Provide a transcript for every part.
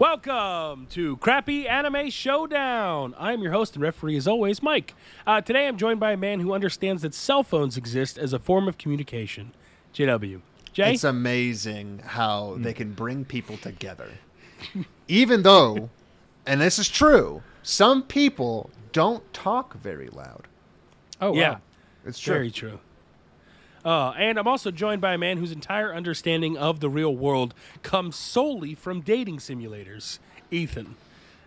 Welcome to Crappy Anime Showdown. I'm your host and referee, as always, Mike. Uh, today I'm joined by a man who understands that cell phones exist as a form of communication. JW. Jay? It's amazing how they can bring people together. Even though, and this is true, some people don't talk very loud. Oh, yeah, wow. It's true. very true. Uh, and I'm also joined by a man whose entire understanding of the real world comes solely from dating simulators, Ethan.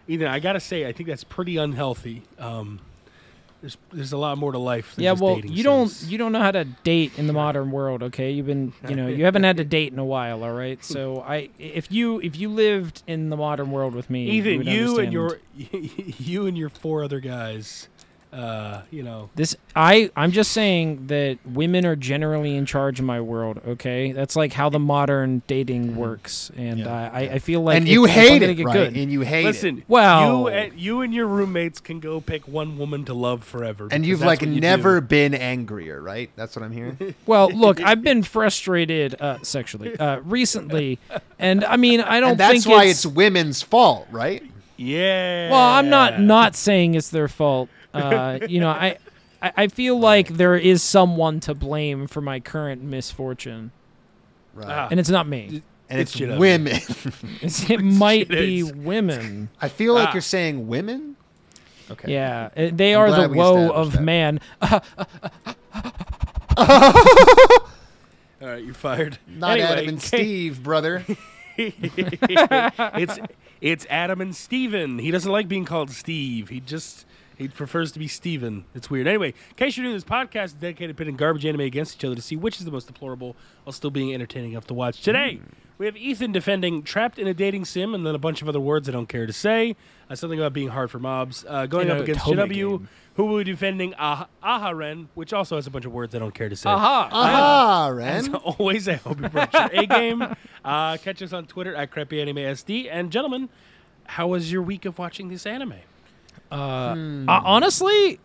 Ethan, I gotta say, I think that's pretty unhealthy. Um, there's there's a lot more to life. Than Yeah, just well, you don't you don't know how to date in the modern world, okay? You've been, you know, you haven't had to date in a while, all right? So I if you if you lived in the modern world with me, Ethan, would you and your you and your four other guys, uh, you know, this I I'm just saying that women are generally in charge of my world, okay? That's like how the modern dating works, and Yeah. I I feel like and you hate it, right? good. And you hate listen. it. Well- you and, you and your roommates can go pick one woman to love forever. And you've like you never do. been angrier, right? That's what I'm hearing. Well, look, I've been frustrated uh, sexually uh, recently, and I mean I don't and that's think why it's, it's women's fault, right? Yeah. Well, I'm not not saying it's their fault. Uh, you know, I, I I feel like there is someone to blame for my current misfortune, Right. Ah. and it's not me. and it's, it's shit out women. It's, it might be is. women. I feel like Ah. you're saying women. Okay. Yeah, uh, they I'm are glad the we woe established of that. man. All right, you're fired. Not Anyway, Adam and Steve, brother. it's it's Adam and Steven. He doesn't like being called Steve. He just he prefers to be Steven. It's weird. Anyway, in case you're doing this podcast, dedicated to pitting garbage anime against each other to see which is the most deplorable while still being entertaining enough to watch. Today, we have Ethan defending Trapped in a Dating Sim and then a bunch of other words I don't care to say. Uh, something about being hard for mobs. Uh, going In up against Tome JW, game. who will be defending ah- Aharen, which also has a bunch of words I don't care to say. Aha! Ah, As Ren. always, I hope you brought your A game. Uh, catch us on Twitter at CrappyAnimeSD. And gentlemen, how was your week of watching this anime? Uh, honestly,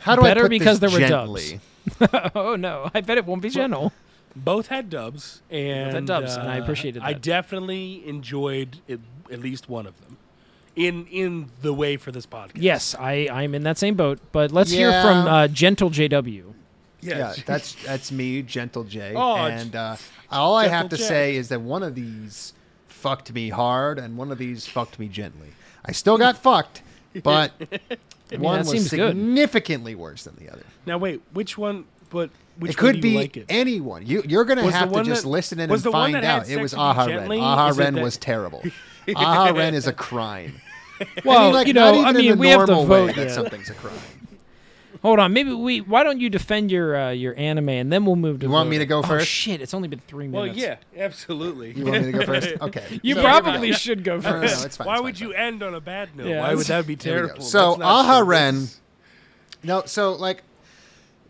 How do better I put because this there were gently? dubs. oh no, I bet it won't be gentle. Both had dubs, and had dubs, and I uh, appreciated I definitely enjoyed it, at least one of them, in in the way for this podcast. Yes, I I'm in that same boat. But let's hear from uh, Gentle JW. Yeah, that's that's me, Gentle J. Oh, and uh, all I have to J. say is that one of these fucked me hard, and one of these fucked me gently. I still got fucked, but one that was seems good. significantly worse than the other. Now wait, which one? But which it could one do you be like it? anyone. You, you're going to Was the have to one just that- listen in was and the one find that had out. It sex was with Aha Ren. gently? Aha Is it Ren that- was terrible. Aha Ren is a crime. Well, I mean, like, you not know, even I in mean, the we have to normal way vote. that yeah. something's a crime. Hold on, maybe we. Why don't you defend your uh, your anime and then we'll move to. You want me to voting. go Oh, first? shit! It's only been three minutes. well, minutes. yeah, absolutely. You want me to go first? Okay. You So- probably should go No, no, no, first. it's fine, Why it's would fine, you end on a bad note? Yeah, Why would that be There we go. terrible? So, That's not Aha good. Ren- No, so like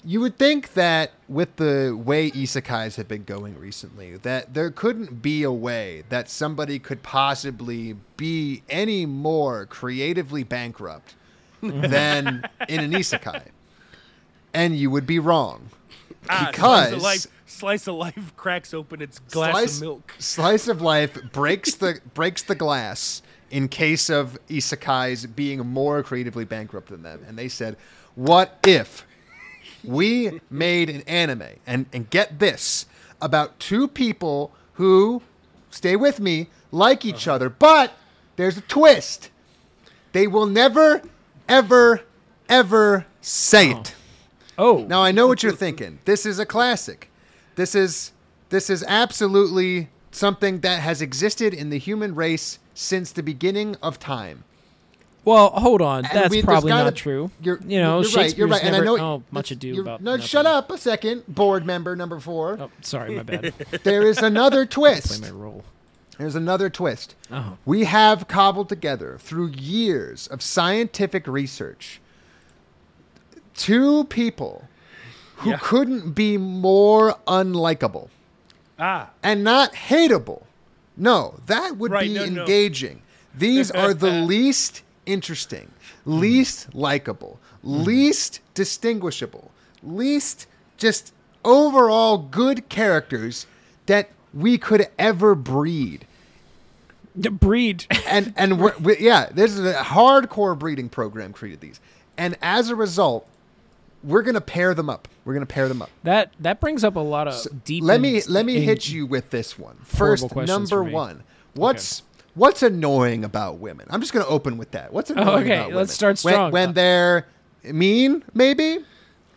you would think that with the way isekais have been going recently, that there couldn't be a way that somebody could possibly be any more creatively bankrupt than in an isekai. And you would be wrong. Ah, Because slice of life, slice of life cracks open its glass slice, of milk. Slice of life breaks the breaks the glass in case of isekais being more creatively bankrupt than them. And they said, "What if we made an anime and and get this about two people who stay with me like each Uh-huh. other, but there's a twist. They will never ever ever say it." Oh, Now I know what you're thinking. This is a classic. This is this is absolutely something that has existed in the human race since the beginning of time. well, hold on. And That's we- probably gotta- not true. You're, you know, you're right. You're right. And I never know oh, much ado about. No, nothing. shut up a second, board member number four. Oh, sorry, my bad. There is another twist. Play my role. There's another twist. Oh. We have cobbled together through years of scientific research two people who Yeah. couldn't be more unlikable Ah, and not hateable. No, that would Right, be no, no. engaging. These are the least interesting, least likable, least distinguishable, least just overall good characters that we could ever breed. The breed. And and we're, we, yeah, this is a hardcore breeding program created these, and as a result, we're gonna pair them up. We're gonna pair them up. that that brings up a lot of deep. Let me let me hit you with this one first. Number one, what's what's annoying about women? I'm just going to open with that. What's annoying Oh, okay, about women? let's start When- strong. When, they're mean, maybe,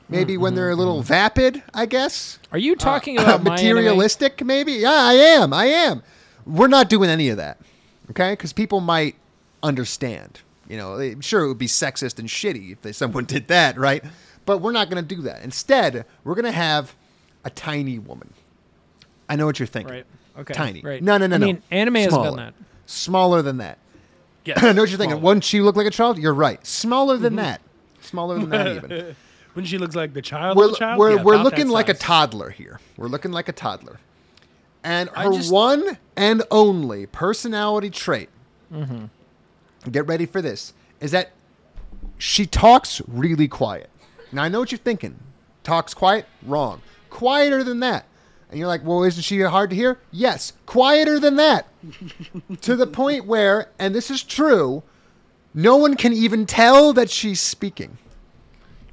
maybe when they're a little Mm-hmm. vapid. I guess. Are you talking Uh, about anime? materialistic? Maybe. Yeah, I am. I am. We're not doing any of that. Okay, because people might understand. You know, sure it would be sexist and shitty if they, someone did that, right? But we're not going to do that. Instead, we're going to have a tiny woman. I know what you're thinking. Right. Okay. Tiny. Right. No, no, no, I no. mean, anime Smaller. done that. Smaller than that. yes. I know what you're thinking. Smaller. Wouldn't she look like a child? You're right. Smaller Mm-hmm. than that. Smaller than that even. When she looks like the child we're of the child, we're, Yeah, we're looking like a toddler here. We're looking like a toddler. And her just- one and only personality trait, Mm-hmm. get ready for this, is that she talks really quiet. Now, I know what you're thinking. Talks quiet? Wrong. Quieter than that. And you're like, well, isn't she hard to hear? Yes. Quieter than that. to the point where, and this is true, no one can even tell that she's speaking.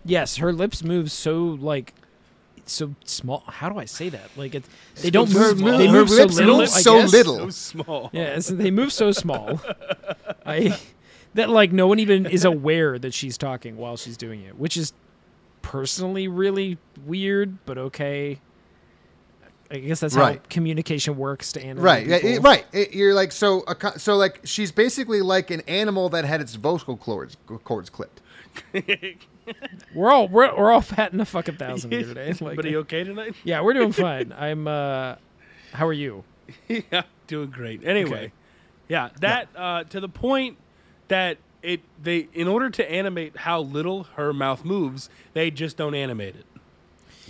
Yes, her lips move so like so small. How do I say that? Like it, they don't Her move. move- They her move so little. so little. So small. Yeah, so they move so small. I that like no one even is aware that she's talking while she's doing it, which is personally really weird, but okay. I guess that's how communication works to animate. Right, people. it- right. It- you're like so. A, so like she's basically like an animal that had its vocal cords cords clipped. We're all we're, we're all patting a fucking thousand here today. Like, but are you okay tonight? yeah, we're doing fine. I'm. uh How are you? yeah, doing great. Anyway, Okay. yeah, that uh, to the point that it they in order to animate how little her mouth moves, they just don't animate it.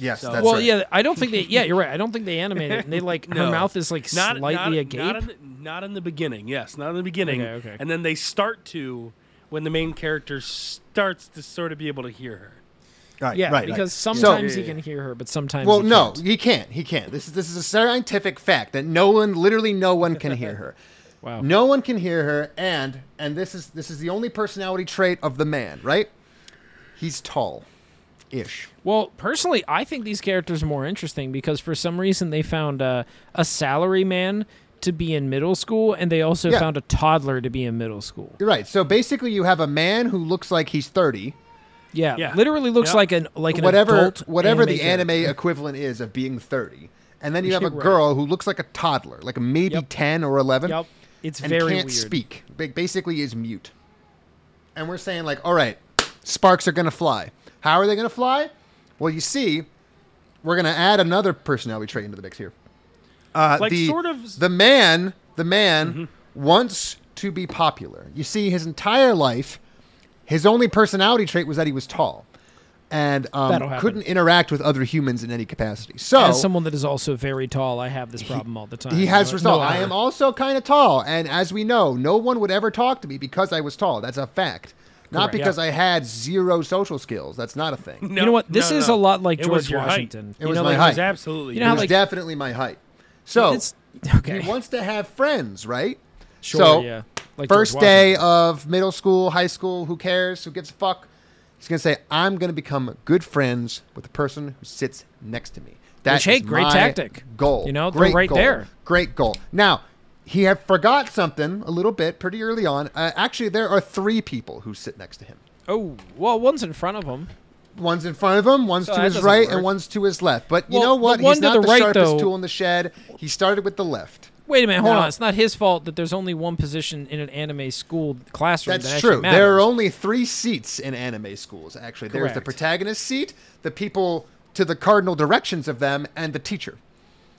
Yes, So- that's well, right. yeah, I don't think they. Yeah, you're right. I don't think they animate it. And they like her mouth is like Not slightly not, agape. Not in, the, not in the beginning. Yes, not in the beginning. Okay, okay. And then they start to when the main character starts to sort of be able to hear her. Right, yeah, right, right. because So- sometimes he can hear her, but sometimes Well, he no, can't. he can't. He can't. This is this is a scientific fact that no one, literally no one, can hear her. Wow. No one can hear her, and and this is this is the only personality trait of the man, right? He's tall, ish. Well, personally, I think these characters are more interesting because for some reason they found uh, a salary man to be in middle school, and they also Yeah. found a toddler to be in middle school. You're right. So basically, you have a man who looks like he's thirty, Yeah, Yeah. literally looks Yep. like an like an whatever adult whatever the character. anime equivalent is of being 30 and then you have a Right. girl who looks like a toddler like maybe Yep. 10 or 11 Yep, it's and very can't weird. speak. Basically is mute. And we're saying like all right sparks are going to fly. How are they going to fly? Well you see we're going to add another personality trait into the mix here. Uh, Like the, sort of- the man the man Mm-hmm. wants to be popular. You see his entire life his only personality trait was that he was tall and um, couldn't interact with other humans in any capacity. So As someone that is also very tall, I have this problem all the time. he has No- resolve. no I am also kind of tall, and as we know, no one would ever talk to me because I was tall. That's a fact. Not Correct. because I had zero social skills. That's not a thing. No, you know what? This no, is no. a lot like It was George height. Washington. It You was know, my like, It was height. absolutely. You it know how, was like- definitely my height. So It's okay. he wants to have friends, right? sure, so yeah. Like first day of middle school, high school, who cares? Who gives a fuck? He's gonna say, "I'm gonna become good friends with the person who sits next to me." That's hey, great my tactic. Goal. You know, great right goal. there. Great goal. Now, he had forgot something a little bit pretty early on. Uh, actually, there are three people who sit next to him. Oh, well, one's in front of him. One's in front of him, one's So to his right, work. and one's to his left. But you Well, know what? He's not the the, right, sharpest though- tool in the shed. He started with the left. Wait a minute, hold on. It's not his fault that there's only one position in an anime school classroom. That's actually true. There are only three seats in anime schools, actually. There's the Correct. protagonist seat, the people to the cardinal directions of them, and the teacher.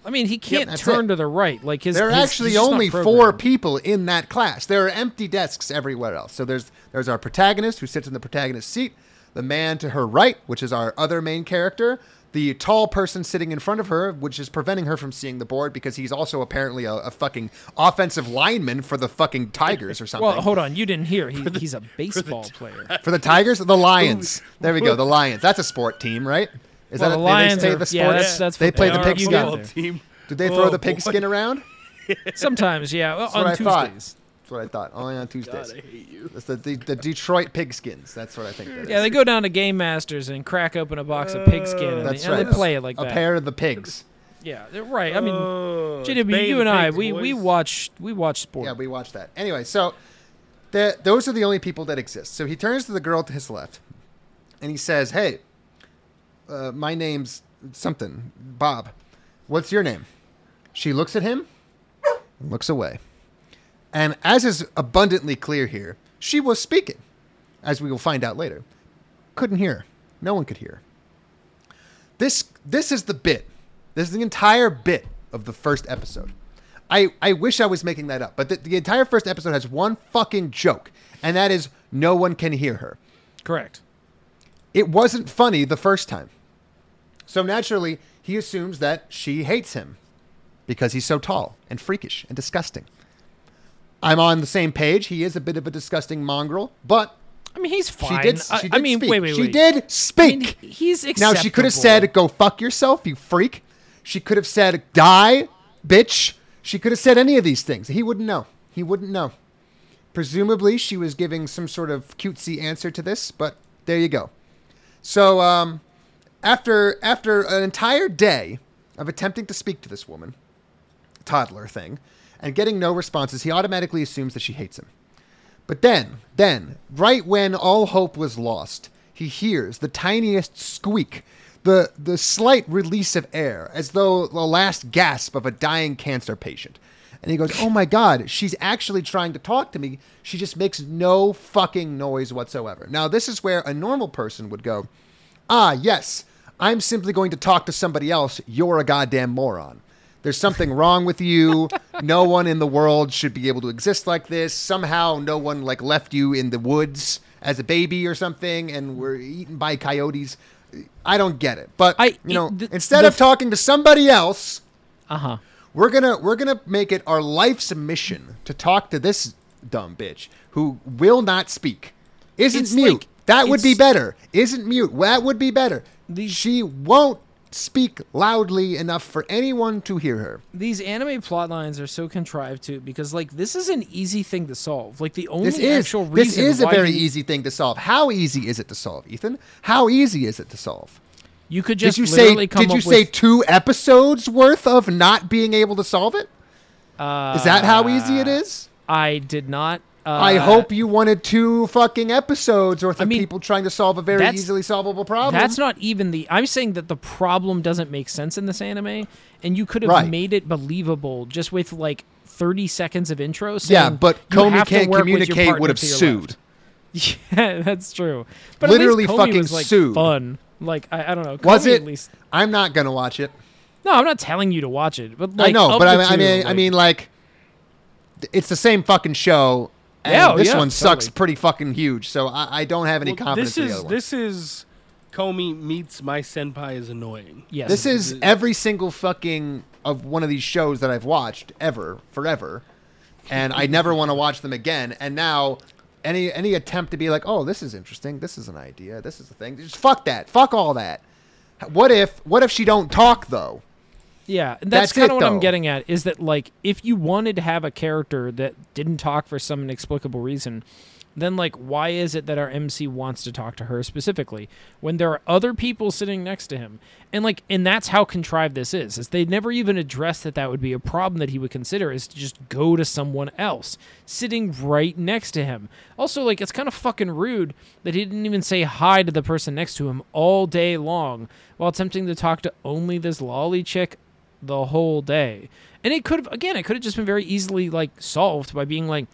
I mean, he can't that's turn it. to the right. Like his. There are his- actually he's just not only four people in that class. There are empty desks everywhere else. So there's there's our protagonist who sits in the protagonist seat, the man to her right, which is our other main character, the tall person sitting in front of her, which is preventing her from seeing the board because he's also apparently a, a fucking offensive lineman for the fucking Tigers or something. Well, hold on, you didn't hear. He, he's a baseball player. for the Tigers, the Lions. There we go, the Lions. That's a sport team, right? Is Well, that the a, Lions they, they are- the sports? yeah, that's- that's they play the football. pig You got skin. it. team. Did they throw Oh, the pigskin around? Sometimes, yeah, well, on. Tuesdays. That's what I thought. Only on Tuesdays. God, I hate you. That's the, the, the Detroit Pigskins. That's what I think that is. Yeah, they go down to Game Masters and crack open a box of pigskin, and, That's they, and they play it like a that. pair of the pigs. Yeah, they're right. I mean, Oh, JW, Bay you and I, Pigs, we, we boys. watch we watch sport. Yeah, we watched that. Anyway, so the, those are the only people that exist. So he turns to the girl to his left, and he says, "Hey, uh, my name's something, Bob. What's your name?" She looks at him, and looks away, and as is abundantly clear here, she was speaking, as we will find out later. Couldn't hear. No one could hear. This this is the bit. This is the entire bit of the first episode. I, I wish I was making that up, but the, the entire first episode has one fucking joke, and that is no one can hear her. Correct. It wasn't funny the first time. So naturally, he assumes that she hates him because he's so tall and freakish and disgusting. I'm on the same page. He is a bit of a disgusting mongrel, but I mean, he's she fine. did, I, she I mean, speak. wait, wait, she wait. did I speak. mean, he's Now she could have said, "Go fuck yourself, you freak." She could have said, "Die, bitch." She could have said any of these things. He wouldn't know. He wouldn't know. Presumably, she was giving some sort of cutesy answer to this, but there you go. So, um, after after an entire day of attempting to speak to this woman, toddler thing, and getting no responses, he automatically assumes that she hates him. But then, then, right when all hope was lost, he hears the tiniest squeak, the the slight release of air, as though the last gasp of a dying cancer patient. And he goes, "Oh my God, she's actually trying to talk to me. She just makes no fucking noise whatsoever." Now, this is where a normal person would go, "Ah, yes, I'm simply going to talk to somebody else. You're a goddamn moron." There's something wrong with you. No one in the world should be able to exist like this. Somehow, no one like left you in the woods as a baby or something, and were eaten by coyotes. I don't get it. But I- you know, the- instead the of talking to somebody else, Uh huh. we're gonna we're gonna make it our life's mission to talk to this dumb bitch who will not speak. Isn't mute. like- that would be better. Isn't mute. That would be better. These- she won't speak loudly enough for anyone to hear her. These anime plot lines are so contrived too, because like this is an easy thing to solve. Like the only This is actual reason this is a very you, easy thing to solve. How easy is it to solve, Ethan? How easy is it to solve? You could Did just you say did you say with, two episodes worth of not being able to solve it? uh, Is that how easy it is? I did not. Uh, I hope you wanted two fucking episodes worth I of mean, people trying to solve a very easily solvable problem. That's not even the. I'm saying that the problem doesn't make sense in this anime, and you could have Right. made it believable just with like 30 seconds of intro. Yeah, but Komi can't work with your communicate would have sued. left. Yeah, that's true. But Literally Komi fucking was, like, sued. Fun. Like I, I don't know. Was it? At least. I'm not gonna watch it. No, I'm not telling you to watch it, but like I know, but I, mean- I two, mean, I like- mean, like, it's the same fucking show. And Yeah, oh, this yeah, one sucks totally. pretty fucking huge. So I, I don't have any Well, confidence this in the is other one. this is Komi meets my senpai is annoying. yes, This is is- every single fucking of one of these shows that I've watched ever, forever, and I never want to watch them again. And now, any any attempt to be like, oh, this is interesting, this is an idea, this is a thing, just fuck that, fuck all that. What if what if she don't talk though? Yeah, and that's, That's kind of what I'm getting at is that like if you wanted to have a character that didn't talk for some inexplicable reason, then like why is it that our MC wants to talk to her specifically when there are other people sitting next to him? And like and that's how contrived this is. Is they never even address that that would be a problem that he would consider is to just go to someone else sitting right next to him. Also like it's kind of fucking rude that he didn't even say hi to the person next to him all day long while attempting to talk to only this loli chick the whole day. And it could have again, it could have just been very easily like solved by being like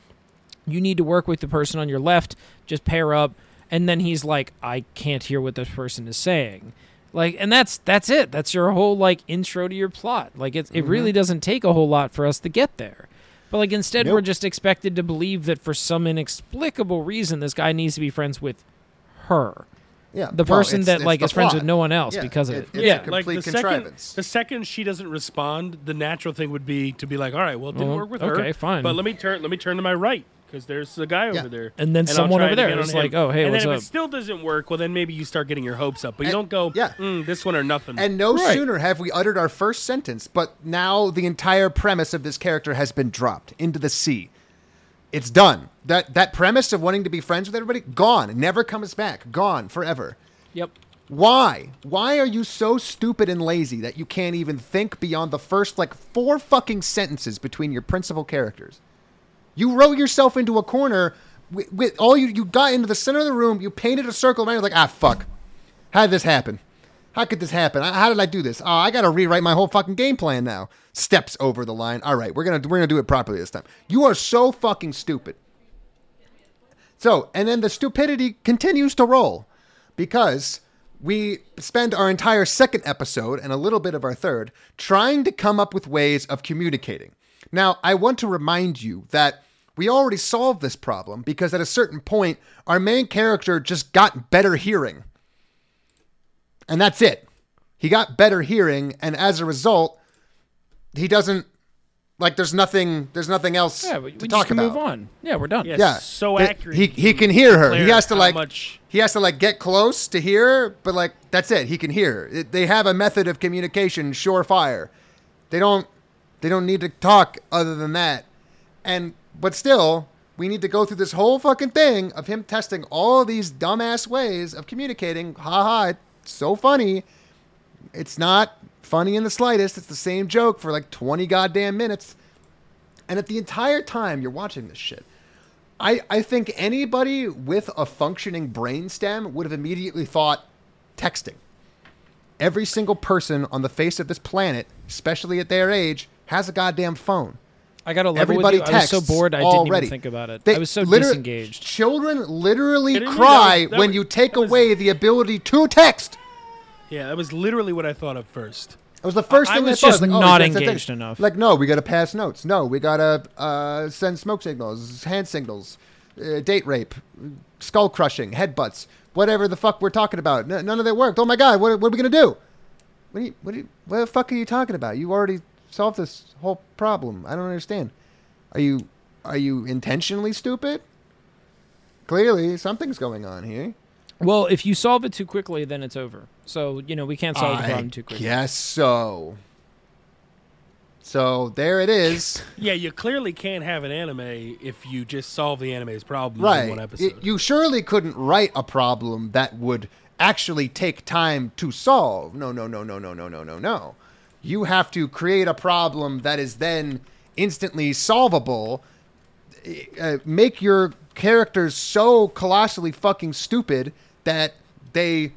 you need to work with the person on your left, just pair up, and then he's like I can't hear what this person is saying. Like and that's that's it. That's your whole like intro to your plot. Like it it really doesn't take a whole lot for us to get there. But like instead we're just expected to believe that for some inexplicable reason this guy needs to be friends with her. Yeah, the well, person it's- that it's like the is friends with no one else Yeah, because of it- it. it's a yeah, com- like the complete second, contrivance. the second she doesn't respond, the natural thing would be to be like, all right, well, it didn't Well, work with her. okay, fine. But let me turn, let me turn to my right because there's a guy Yeah. over there. And then I'll someone try over it there again is on like, "Oh, hey, and what's then up?" if it still doesn't work, well, then maybe you start getting your hopes up. But you And- don't go, yeah. mm, this one or nothing. And no Right. sooner have we uttered our first sentence, but now the entire premise of this character has been dropped into the sea. It's done. That that premise of wanting to be friends with everybody gone. It never comes back. Gone forever. Yep. Why? Why are you so stupid and lazy that you can't even think beyond the first like four fucking sentences between your principal characters? You wrote yourself into a corner with, with all you you got into the center of the room. You painted a circle around. You're like, ah, fuck. How did this happen? How could this happen? How did I do this? Oh, I got to rewrite my whole fucking game plan now. Steps over the line. All right, we're gonna we're gonna do it properly this time. You are so fucking stupid. So, and then the stupidity continues to roll because we spend our entire second episode and a little bit of our third trying to come up with ways of communicating. Now, I want to remind you that we already solved this problem because at a certain point, our main character just got better hearing. And that's it. He got better hearing, and as a result, he doesn't like there's nothing there's nothing else Yeah, we, to we talk just can about. move on. Yeah, we're done. Yeah. Yeah, so Th- accurate. He You he can hear her. He has to like much- he has to like get close to hear, her, but like that's it. He can hear. It, they have a method of communication, surefire. They don't they don't need to talk other than that. And but still, we need to go through this whole fucking thing of him testing all of these dumbass ways of communicating. Ha ha! It's so funny. It's not funny in the slightest. It's the same joke for like 20 goddamn minutes. And at the entire time you're watching this shit, I, I think anybody with a functioning brainstem would have immediately thought texting. Every single person on the face of this planet, especially at their age, has a goddamn phone. I got to level Everybody with you. I was so bored I didn't already. even think about it. They I was so liter- disengaged. Children literally cry That was- that when was- you take that was- away the ability to text. yeah, that was literally what I thought of first. It was the first I thing was I thought. just like, oh, not that's engaged enough. Like, no, we got to pass notes. No, we got to uh, send smoke signals, hand signals, uh, date rape, skull crushing, headbutts, whatever the fuck we're talking about. N- none of that worked. Oh my god, what, what are we gonna do? What, are you, what, are you, what the fuck are you talking about? You already solved this whole problem. I don't understand. Are you are you intentionally stupid? Clearly, something's going on here. Well, if you solve it too quickly, then it's over. So you know we can't solve the problem too quickly. guess so. So there it is. Yeah, you clearly can't have an anime if you just solve the anime's problems right. in one It- episode. you surely couldn't write a problem that would actually take time to solve. No, no, no, no, no, no, no, no, no. You have to create a problem that is then instantly solvable. Uh, make your characters so colossally fucking stupid that they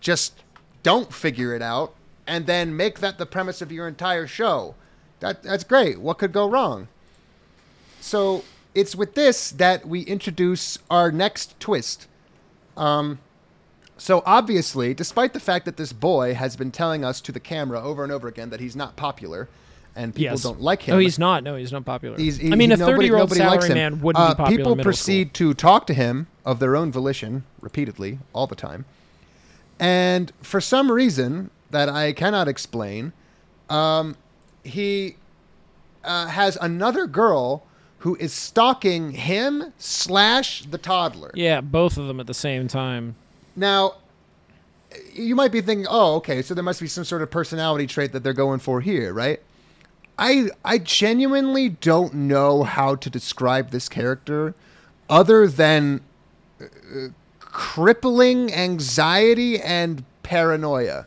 just don't figure it out, and then make that the premise of your entire show. That that's great. What could go wrong? So it's with this that we introduce our next twist. Um, so obviously, despite the fact that this boy has been telling us to the camera over and over again that he's not popular and people Yes. don't like him, No, he's not. No, he's not popular. He's, he- I mean, he- a thirty-year-old nobody likes him. salaryman wouldn't Uh, be popular. People proceed to talk to him of their own volition repeatedly, all the time. And for some reason that I cannot explain, um, he uh, has another girl who is stalking him slash the toddler. Yeah, both of them at the same time. Now, you might be thinking, oh, okay, so there must be some sort of personality trait that they're going for here, right? I I genuinely don't know how to describe this character other than uh, crippling anxiety and paranoia.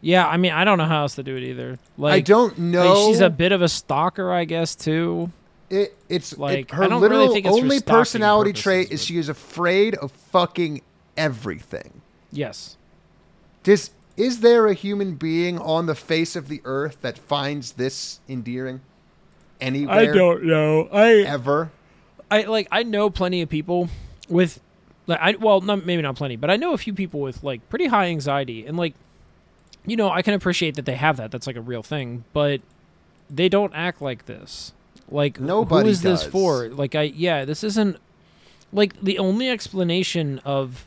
Yeah, I mean, I don't know how else to do it either. Like, I don't like, know. she's a bit of a stalker, I guess, too. It, it's Like, it, her I don't really literal think it's only personality trait is she is afraid of fucking everything. Yes. Does is there a human being on the face of the earth that finds this endearing? Anywhere? I don't know. I ever. I like I know plenty of people with like I well not, maybe not plenty, but I know a few people with like pretty high anxiety and like you know, I can appreciate that they have that. That's like a real thing, but they don't act like this. Like Nobody who is this does. for? Like I yeah, this isn't like the only explanation of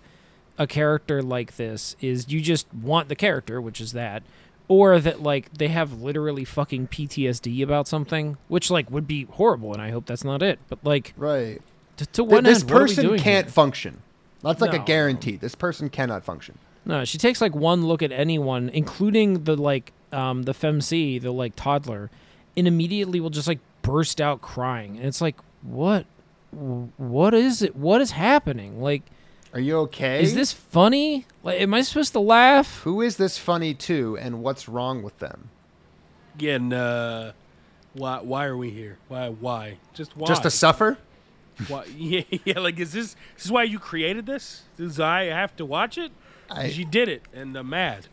a character like this is you just want the character, which is that, or that like they have literally fucking PTSD about something, which like would be horrible, and I hope that's not it. But like Right. to, to Th- this end? What are we person can't here? function. That's like No. a guarantee. This person cannot function. No, she takes like one look at anyone, including the like um the femc, the like toddler, and immediately will just like burst out crying. And it's like, what what is it? What is happening? Like Are you okay? is this funny? Like am I supposed to laugh? Who is this funny to, and what's wrong with them? Again, uh, why why are we here? Why why? Just why? Just to suffer? Why? Yeah, yeah. Like, is this this is why you created this? Does I have to watch it? I- Because you did it, and I'm mad.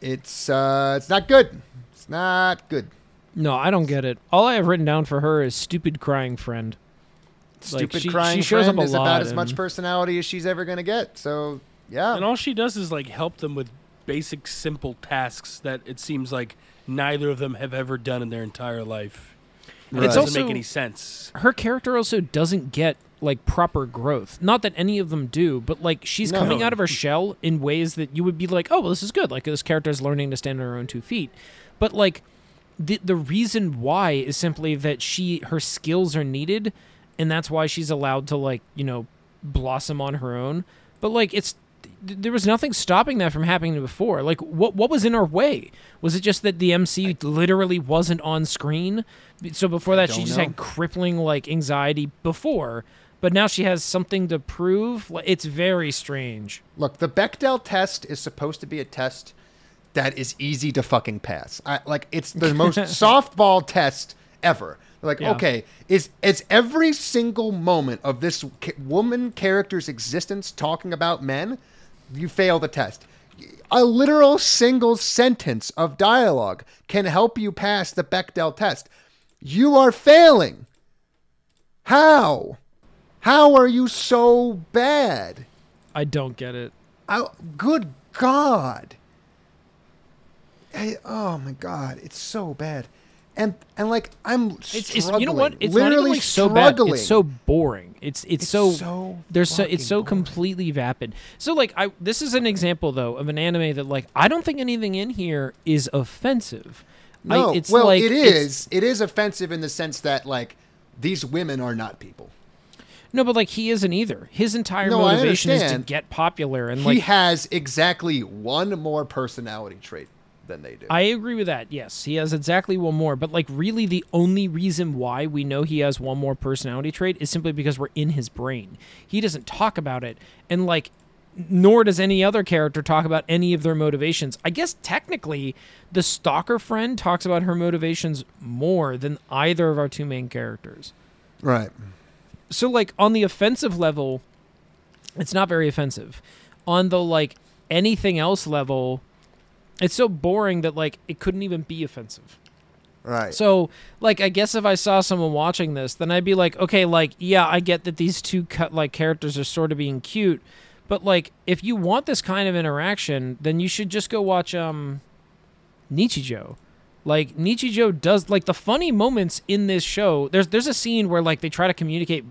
It's uh, it's not good. It's not good. No, I don't get it. All I have written down for her is stupid crying friend. Like, Stupid she- crying she shows friend up a is lot about as much personality as she's ever gonna get. So yeah, And all she does is like help them with basic, simple tasks that it seems like neither of them have ever done in their entire life. And Right. it doesn't also- make any sense. her character also doesn't get like proper growth. Not that any of them do, but like she's No. coming out of her shell in ways that you would be like, "Oh, well, this is good." Like this character is learning to stand on her own two feet. But like the the reason why is simply that she her skills are needed and that's why she's allowed to like, you know, blossom on her own. But like it's th- there was nothing stopping that from happening before. Like what what was in her way? Was it just that the MC literally wasn't on screen? So before that she just know. had crippling like anxiety before, but now she has something to prove. It's very strange. Look, the Bechdel test is supposed to be a test that is easy to fucking pass. I, like it's the most softball test ever. Like, Yeah. okay, is is every single moment of this woman character's existence talking about men? You fail the test. A literal single sentence of dialogue can help you pass the Bechdel test. You are failing. How? How are you so bad? I don't get it. I, good God. I- oh my God, it's so bad. And and like I'm It's, it's you know what? It's literally like so struggling. bad. It's so boring. It's it's, It's so, so there's so it's so boring. completely vapid. So like I this is an example though of an anime that like I don't think anything in here is offensive. I- no. it's well, like, it is it is offensive in the sense that like these women are not people. No, but like he isn't either. His entire No, motivation is to get popular and he like has exactly one more personality trait than they do. I agree with that. Yes, he has exactly one more, but like really the only reason why we know he has one more personality trait is simply because we're in his brain. He doesn't talk about it and like nor does any other character talk about any of their motivations. I guess technically the stalker friend talks about her motivations more than either of our two main characters. right. So like on the offensive level, it's not very offensive. On the like anything else level, it's so boring that like it couldn't even be offensive. Right. So, like, I guess if I saw someone watching this, then I'd be like, okay, like, yeah, I get that these two cut like characters are sort of being cute, but like, if you want this kind of interaction, then you should just go watch um, Nichijou. Like Nichijou does like the funny moments in this show. There's there's a scene where like they try to communicate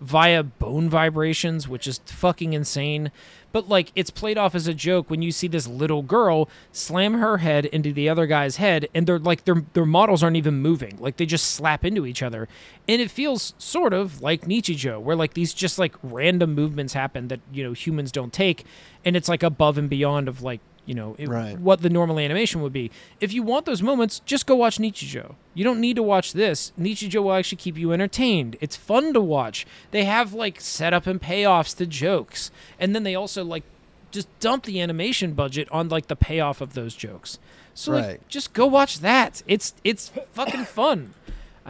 via bone vibrations, which is fucking insane. But like it's played off as a joke when you see this little girl slam her head into the other guy's head and they're like their their models aren't even moving. Like they just slap into each other. And it feels sort of like Nichijou, where like these just like random movements happen that, you know, humans don't take and it's like above and beyond of like you know it- Right. what the normal animation would be. If you want those moments, just go watch Nichijou. You don't need to watch this. Nichijou will actually keep you entertained. It's fun to watch. They have like setup and payoffs to jokes, and then they also like just dump the animation budget on like the payoff of those jokes. So like, just go watch that. It's it's fucking fun.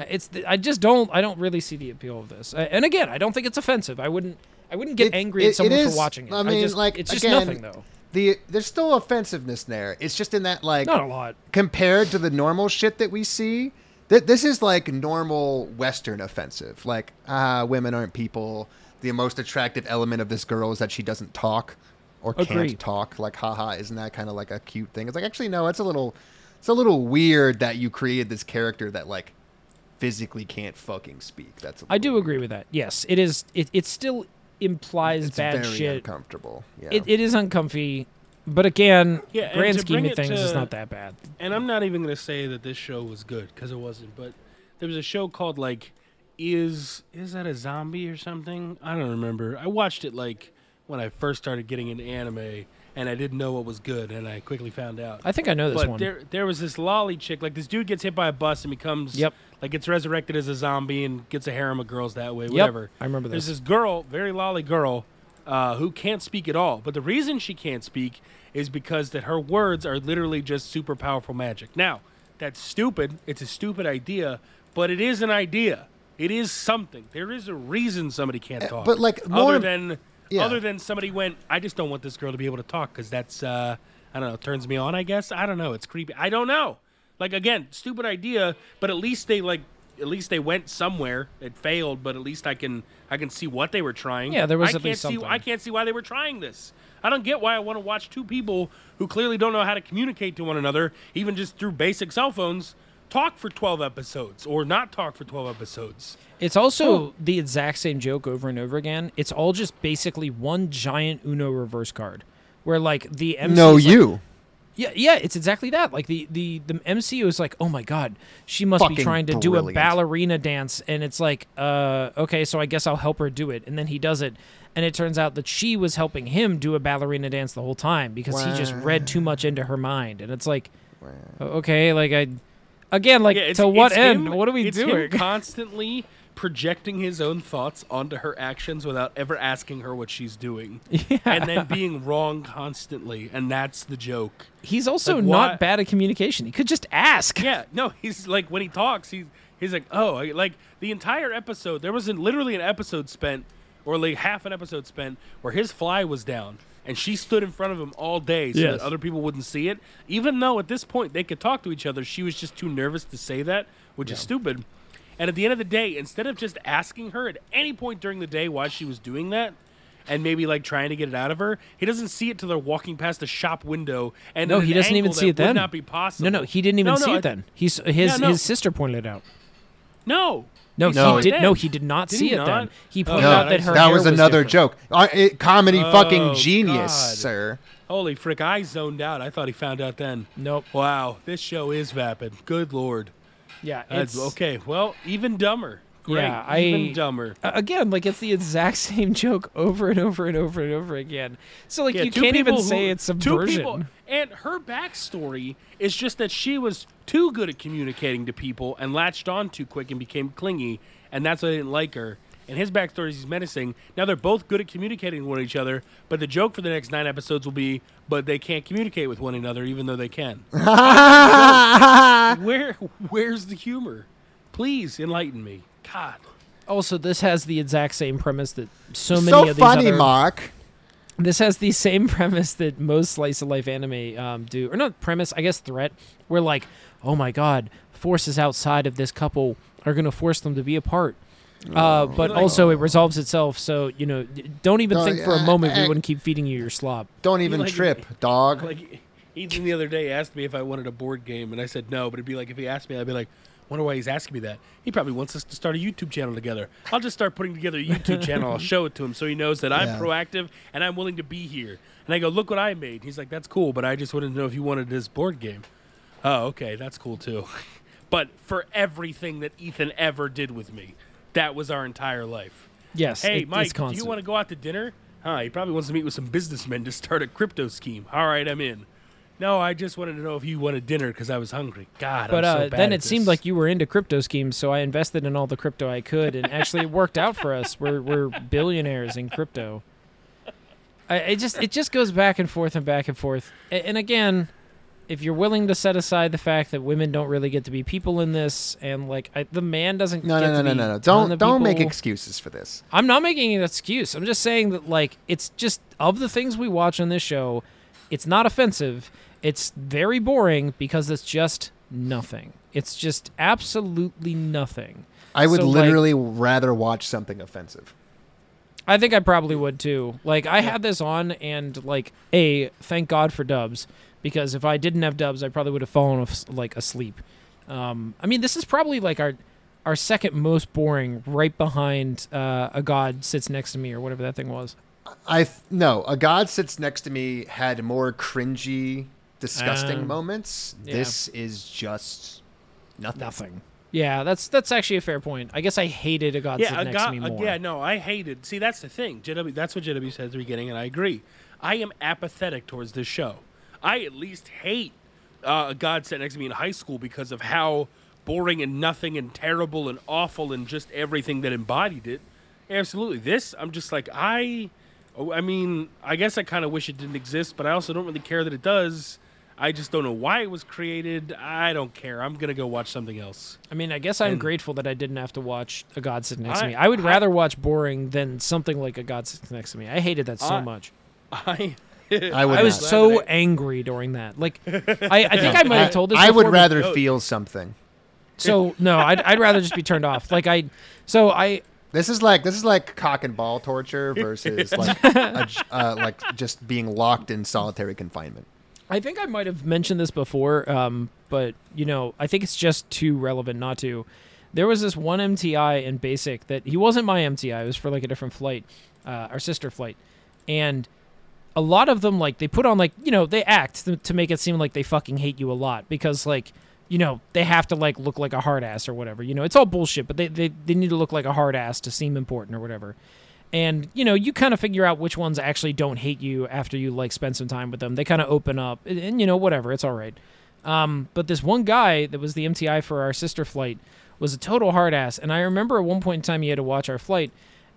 It's the, I just don't I don't really see the appeal of this. And again, I don't think it's offensive. I wouldn't I wouldn't get It- angry it- at someone it for watching it. I mean, just, like, it's just again, nothing though. The there's still offensiveness there. It's just in that like Not a lot. compared to the normal shit that we see. Th- this is like normal Western offensive. Like, ah, women aren't people. The most attractive element of this girl is that she doesn't talk or Agree. can't talk. Like, haha, isn't that kind of like a cute thing? It's like actually no, it's a little, it's a little weird that you created this character that like physically can't fucking speak. That's a I do little agree with that. Yes, it is. It, it's still implies It's bad very shit. uncomfortable. Yeah. It, it is uncomfy, but again, Yeah, grand to scheme of it things, it's not that bad. and I'm not even gonna say that this show was good because it wasn't. But there was a show called like, is is that a zombie or something? I don't remember. I watched it like when I first started getting into anime, and I didn't know what was good, and I quickly found out. I think I know this but one. there there was this loli chick. Like this dude gets hit by a bus and becomes Yep. like gets resurrected as a zombie and gets a harem of girls that way. Yep, Whatever. I remember this. There's this. this girl, very loli girl, uh, who can't speak at all. But the reason she can't speak is because that her words are literally just super powerful magic. Now, that's stupid. It's a stupid idea, but it is an idea. It is something. There is a reason somebody can't talk. Eh, but, like, more- other than Yeah. other than somebody went, I just don't want this girl to be able to talk because that's uh, I don't know, turns me on. I guess I don't know. It's creepy. I don't know. Like again, stupid idea, but at least they like at least they went somewhere. It failed, but at least I can I can see what they were trying. Yeah, there was I at can't least see something. I can't see why they were trying this. I don't get why I want to watch two people who clearly don't know how to communicate to one another, even just through basic cell phones, talk for 12 episodes or not talk for 12 episodes. It's also the exact same joke over and over again. It's all just basically one giant Uno reverse card, where like the MC no, is like- you. yeah, yeah, it's exactly that. Like the the the MCU is like, oh my god, she must be trying to do a ballerina dance, and it's like, uh, okay, so I guess I'll help her do it, and then he does it, and it turns out that she was helping him do a ballerina dance the whole time because he just read too much into her mind, and it's like, o- okay, like I, again, like Yeah, to what end? him- what are we doing? constantly projecting his own thoughts onto her actions without ever asking her what she's doing, and then being wrong constantly, and that's the joke. He's also Like, why- not bad at communication. He could just ask. Yeah, no, he's like when he talks, he's he's like, oh, I- like the entire episode. There was an, literally an episode spent, or like half an episode spent, where his fly was down, and she stood in front of him all day so Yes. that other people wouldn't see it. Even though at this point they could talk to each other, she was just too nervous to say that, which is stupid. And at the end of the day, instead of just asking her at any point during the day why she was doing that. And maybe like trying to get it out of her. He doesn't see it till they're walking past the shop window, and No, he an doesn't even see it then. Would not be possible. No, no, he didn't even No, no, see I- it then. He's his Yeah, his sister pointed it out. No. No, He he did. then. No, he did not Did see it not? then. He Oh, pointed No, out that her that hair was was another different. joke. Uh, it, comedy Oh, fucking genius, God. sir. Holy frick, I zoned out. I thought he found out then. Nope. Wow, this show is vapid. Good lord. Yeah, That's it's okay. Well, even dumber. Great. Yeah, I- even dumber. Again, like it's the exact same joke over and over and over and over again. So like Yeah, you can't even people say who- it's subversion. people- and her backstory is just that she was too good at communicating to people and latched on too quick and became clingy, and that's why they didn't like her. And his backstory is he's menacing. Now they're both good at communicating with each other, but the joke for the next nine episodes will be, but they can't communicate with one another, even though they can. Where, where's the humor? Please enlighten me. God. Also, this has the exact same premise that so many so of these funny, other. Mark. This has the same premise that most slice of life anime um, do, or not premise, I guess threat. Where like, oh my god, forces outside of this couple are going to force them to be apart. Uh, but also, it resolves itself. So you know, don't even No, think for a uh, moment we uh, wouldn't keep feeding you your slop. Don't even like- trip, dog. Like Ethan the other day asked me if I wanted a board game, and I said no. But it'd be like if he asked me, I'd be like, wonder why he's asking me that. He probably wants us to start a YouTube channel together. I'll just start putting together a YouTube channel. I'll show it to him so he knows that I'm Yeah. proactive and I'm willing to be here. And I go, look what I made. He's like, that's cool, but I just wanted to know if you wanted this board game. Oh, okay, that's cool too. but for everything that Ethan ever did with me, that was our entire life. Yes. Hey, it- Mike, do you want to go out to dinner? Huh, he probably wants to meet with some businessmen to start a crypto scheme. All right, I'm in. No, I just wanted to know if you wanted dinner because I was hungry. God, But I'm so uh, bad then at it seemed like you were into crypto schemes, so I invested in all the crypto I could, and actually it worked out for us. We're we're billionaires in crypto. I it just it just goes back and forth and back and forth. A- And again, if you're willing to set aside the fact that women don't really get to be people in this, and like I, the man doesn't No, get no, no, to no, be no, no. on Don't don't make excuses for this. I'm not making an excuse. I'm just saying that like it's just of the things we watch on this show, it's not offensive. It's very boring because it's just nothing. It's just absolutely nothing. I would So, like- literally rather watch something offensive. I think I probably would too. Like I had this on and like a thank God for dubs because if I didn't have dubs I probably would have fallen off, like asleep. Um, I mean this is probably like our our second most boring, right behind uh, a god sits next to me or whatever that thing was. I th- no, a god sits next to me had more cringy, disgusting Um, moments. yeah. This is just nothing. Nothing. Yeah, that's that's actually a fair point. I guess I hated a god yeah, sit a next guy, to me uh, more. yeah, no, I hated. See, that's the thing. JW, that's what JW said at the beginning, and I agree. I am apathetic towards this show. I at least hate uh, a God sat next to me in high school because of how boring and nothing and terrible and awful and just everything that embodied it. Absolutely, this I'm just like I. oh, I mean, I guess I kind of wish it didn't exist, but I also don't really care that it does. I just don't know why it was created. I don't care. I'm gonna go watch something else. I mean, I guess I'm And- grateful that I didn't have to watch a god Sitting next to me. I would I- rather watch boring than something like a god Sitting next to me. I hated that so I- much. I. I would I was not. so angry during that. Like, I, I think I might have told this. I would before, but- rather No. feel something. So no, I'd, I'd rather just be turned off. Like I, so I, This is like this is like cock and ball torture versus like a j- uh, like just being locked in solitary confinement. I think I might have mentioned this before, um, but you know, I think it's just too relevant not to. There was this one MTI in basic that he wasn't my MTI. It was for like a different flight, uh, our sister flight, and a lot of them like they put on like you know they act to, to make it seem like they fucking hate you a lot because like you know they have to like look like a hard ass or whatever. You know, it's all bullshit, but they they, they need to look like a hard ass to seem important or whatever. And you know, you kind of figure out which ones actually don't hate you after you like spend some time with them. They kind of open up, and, and, you know, whatever, it's all right. Um, but this one guy that was the MTI for our sister flight was a total hard ass, and I remember at one point in time he had to watch our flight,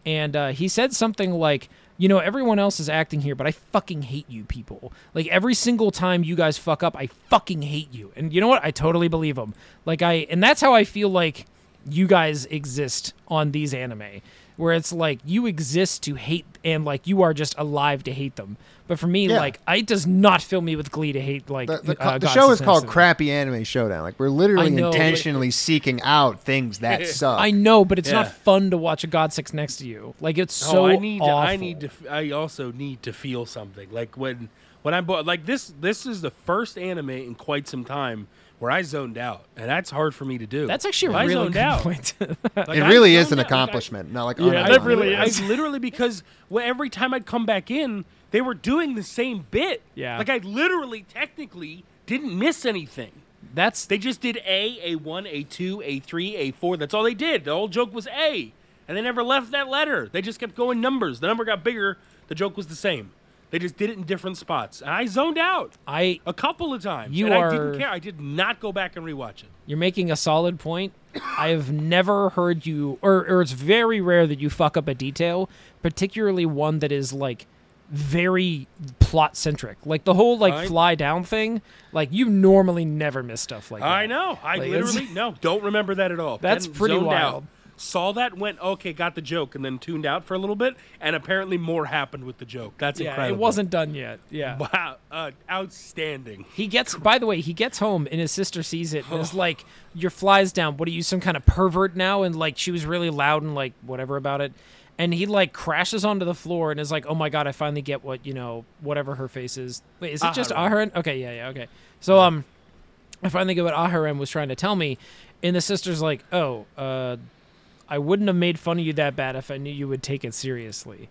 and uh, he said something like, "You know, everyone else is acting here, but I fucking hate you people. Like every single time you guys fuck up, I fucking hate you." And you know what? I totally believe him. Like I, and that's how I feel like you guys exist on these anime where it's like you exist to hate and like you are just alive to hate them but for me Yeah. like it does not fill me with glee to hate like The, the, uh, the show is called Next to Me. Crappy Anime Showdown. Like we're literally know, but- intentionally seeking out things that suck. i know but it's not fun to watch a god six next to you like it's so oh, I need. To, I need to. f- I also need to feel something. Like when when I'm like this. This is the first anime in quite some time where I zoned out, and that's hard for me to do. that's actually a I really zoned good out. point Like, it I really is zoned an out. Like, I- accomplishment. not like Yeah, unironically. that really I is. literally because well, every time I'd come back in, they were doing the same bit. Yeah. Like I literally, technically, didn't miss anything. that's They just did A, A1, A2, A3, A4. That's all they did. The whole joke was A. And they never left that letter. They just kept going numbers. The number got bigger. The joke was the same. They just did it in different spots. And I zoned out i a couple of times. You and I didn't care. I did not go back and rewatch it. you're making a solid point i have never heard you or, or it's very rare that you fuck up a detail particularly one that is like very plot centric like the whole like I- fly down thing like you normally never miss stuff like that I know. I Like, literally no. Don't remember that at all. That's Then pretty wild. Out, saw that, went okay, got the joke, and then tuned out for a little bit. And apparently more happened with the joke. That's yeah incredible. it wasn't done yet yeah Wow, uh, outstanding. He gets, by the way, he gets home and his sister sees it and is like, "Your flies down. What are you, some kind of pervert now?" And like, she was really loud and like whatever about it. And he like crashes onto the floor and is like, "Oh my god, I finally get what you know, whatever her face is." Wait, is it just. Aharen? Okay, yeah, yeah, okay. So um, I finally get what Aharen was trying to tell me, and the sister's like, "Oh, uh, I wouldn't have made fun of you that bad if I knew you would take it seriously."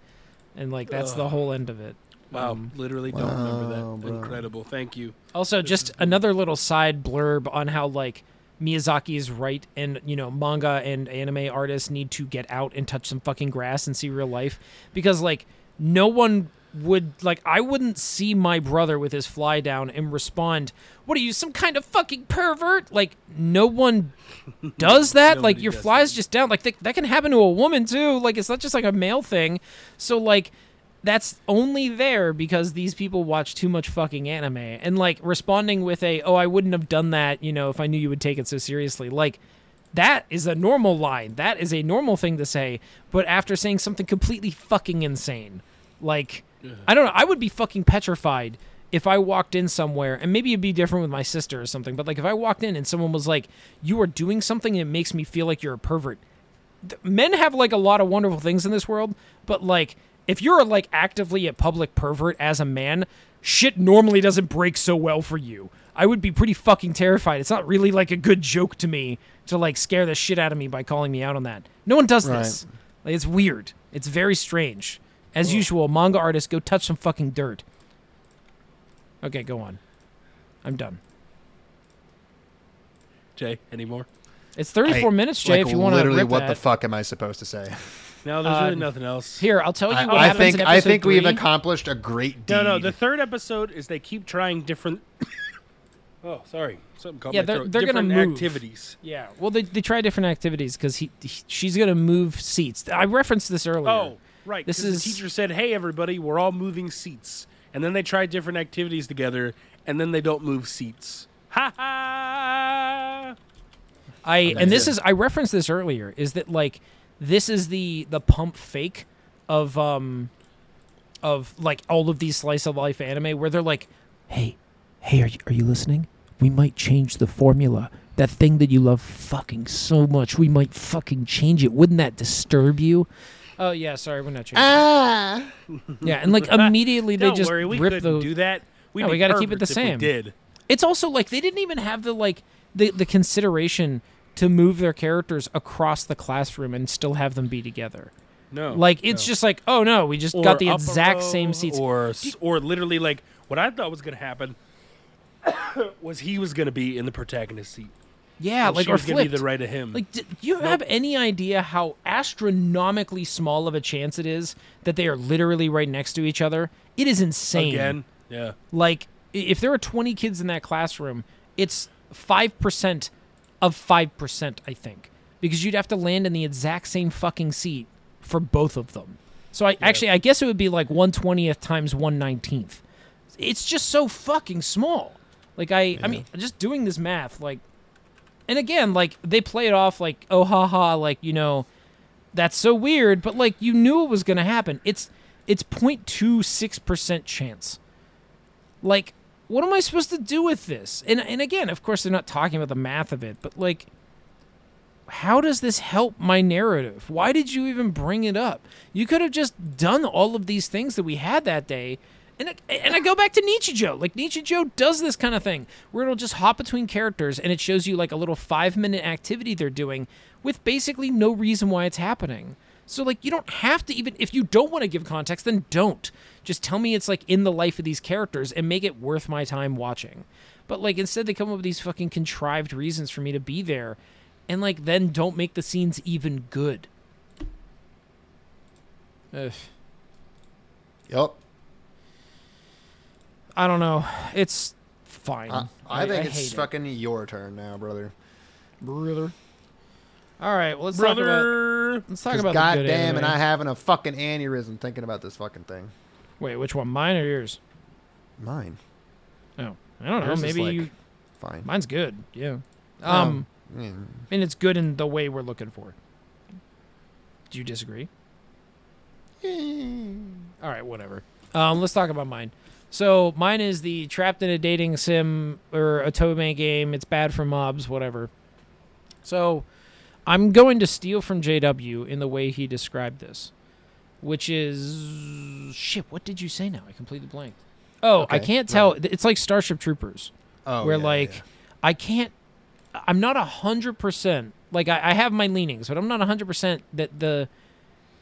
And like, that's the whole end of it. Wow, Um, literally don't remember that. bro. Incredible. Thank you. Also, just another little side blurb on how like Miyazaki is right, and you know, manga and anime artists need to get out and touch some fucking grass and see real life because like no one would like I wouldn't see my brother with his fly down and respond, "What are you, some kind of fucking pervert?" Like no one does that. like your fly's just down. Like th- that can happen to a woman too. Like it's not just like a male thing. So like that's only there because these people watch too much fucking anime and like responding with a oh i wouldn't have done that you know if i knew you would take it so seriously like that is a normal line that is a normal thing to say but after saying something completely fucking insane like i don't know i would be fucking petrified if i walked in somewhere and maybe it'd be different with my sister or something but like if i walked in and someone was like you are doing something and it makes me feel like you're a pervert men have like a lot of wonderful things in this world, but like if you're like actively a public pervert as a man, shit normally doesn't break so well for you. I would be pretty fucking terrified. It's not really like a good joke to me to like scare the shit out of me by calling me out on that. No one does this. Like, it's weird. It's very strange. As usual, manga artists go touch some fucking dirt. Okay, go on. I'm done. Jay, any more? It's 34 I- minutes, Jay. like, if you want to literally, rip what that. the fuck am I supposed to say? No, there's Uh, really nothing else. Here, I'll tell you I, what I happens think in I episode think we've accomplished a great deed. No, no. The third episode is they keep trying different. oh, sorry. Something caught Yeah, my they're- they're gonna move. activities. Yeah, well, they, they try different activities because he, he she's gonna move seats. I referenced this earlier. Oh, right. This is- the teacher said, "Hey, everybody, we're all moving seats," and then they try different activities together, and then they don't move seats. Ha ha! I and this is I referenced this earlier. Is that like this is the the pump fake of um of like all of these slice of life anime where they're like, hey, hey, are you, are you listening? We might change the formula. That thing that you love fucking so much, we might fucking change it. Wouldn't that disturb you? Oh yeah, sorry, we're not changing. Ah. yeah, and like immediately they Don't just worry, we rip couldn't the do that. We'd No, be we gotta keep it the perverts if we same. did. It's also like they didn't even have the like the the consideration to move their characters across the classroom and still have them be together. No, Like it's just like, oh no, we just got the exact row, same seats. or s- or literally like what I thought was going to happen was he was going to be in the protagonist seat. Yeah, and like she or was be flipped. the right of him. Like, do you have any idea how astronomically small of a chance it is that they are literally right next to each other? It is insane. Again, yeah. Like, if there are 20 kids in that classroom, it's 5% of 5%, I think. Because you'd have to land in the exact same fucking seat for both of them. So I actually I guess it would be like 120th times 119th. It's just so fucking small. Like I I mean just doing this math like and again like they play it off like oh ha ha like you know that's so weird but like you knew it was to happen. It's it's 0.26% chance. Like what am i supposed to do with this? And and again of course they're not talking about the math of it but like how does this help my narrative? Why did you even bring it up? You could have just done all of these things that we had that day and I, and I go back to Nichijou. Like Nichijou does this kind of thing where it'll just hop between characters and it shows you like a little five minute activity they're doing with basically no reason why it's happening. So like you don't have to even if you don't want to give context, then don't. Just tell me it's like in the life of these characters and make it worth my time watching. But like instead they come up with these fucking contrived reasons for me to be there and like then don't make the scenes even good. Ugh. Yep. I don't know. It's fine. I, I think hate it's it. fucking your turn now, brother. brother. All right, well let's talk about let's talk 'Cause about the good goddamn, and anime. I having a fucking aneurysm thinking about this fucking thing. Wait, which one? Mine or yours? Mine. Oh, I don't know. Yours is, Maybe like, you. Fine. Mine's good. Yeah. Um, Mm. and it's good in the way we're looking for. Do you disagree? All right, whatever. Um, let's talk about mine. So mine is the trapped in a dating sim or Otome game. It's bad for mobs, whatever. So I'm going to steal from JW in the way he described this, which is shit. What did you say now? I completely blanked. Oh, I can't tell. It's like Starship Troopers Oh, where yeah, like yeah. I can't I'm not a hundred percent like I, I have my leanings, but I'm not a hundred percent that the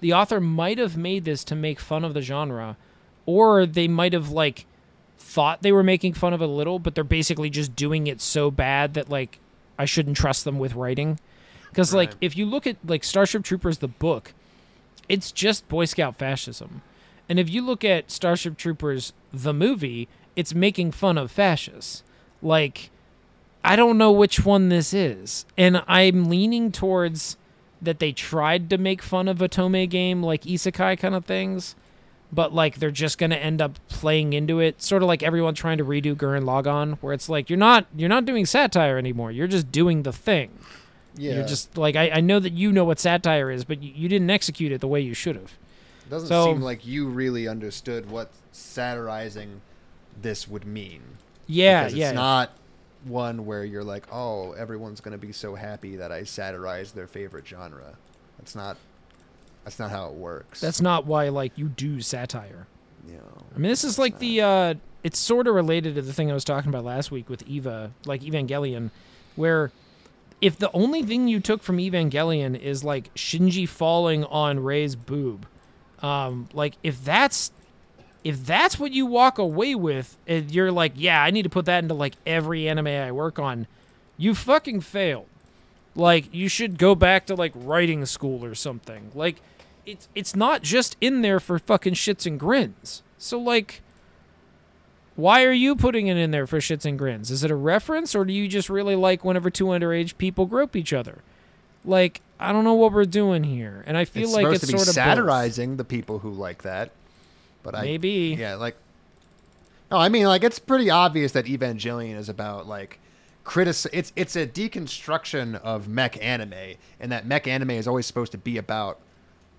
the author might have made this to make fun of the genre, or they might have like thought they were making fun of it a little, but they're basically just doing it so bad that like I shouldn't trust them with writing. Because like if you look at like Starship Troopers the book, it's just Boy Scout fascism. And if you look at Starship Troopers the movie, it's making fun of fascists. Like I don't know which one this is. And I'm leaning towards that they tried to make fun of Otome game like isekai kind of things, but like they're just going to end up playing into it, sort of like everyone trying to redo Gurren Lagann where it's like you're not you're not doing satire anymore. You're just doing the thing. yeah. You're just like I, I know that you know what satire is, but you, you didn't execute it the way you should have. It doesn't so- seem like you really understood what satirizing this would mean. Yeah, because yeah. It's not one where you're like, oh, everyone's gonna be so happy that I satirize their favorite genre. That's not. That's not how it works. That's not why like you do satire. Yeah. I mean, this is like not. the uh, it's sort of related to the thing I was talking about last week with Eva, like Evangelion, where if the only thing you took from Evangelion is like Shinji falling on Rei's boob, um, like if that's if that's what you walk away with, and you're like, yeah, I need to put that into like every anime I work on, you fucking failed. Like you should go back to like writing school or something. Like it's it's not just in there for fucking shits and grins. So like why are you putting it in there for shits and grins? Is it a reference or do you just really like whenever two underage people grope each other? Like I don't know what we're doing here. And I feel it's like it's sort of both. satirizing the people who like that. But I Maybe. yeah, like no, I mean like it's pretty obvious that Evangelion is about like critic. It's it's a deconstruction of mech anime, and that mech anime is always supposed to be about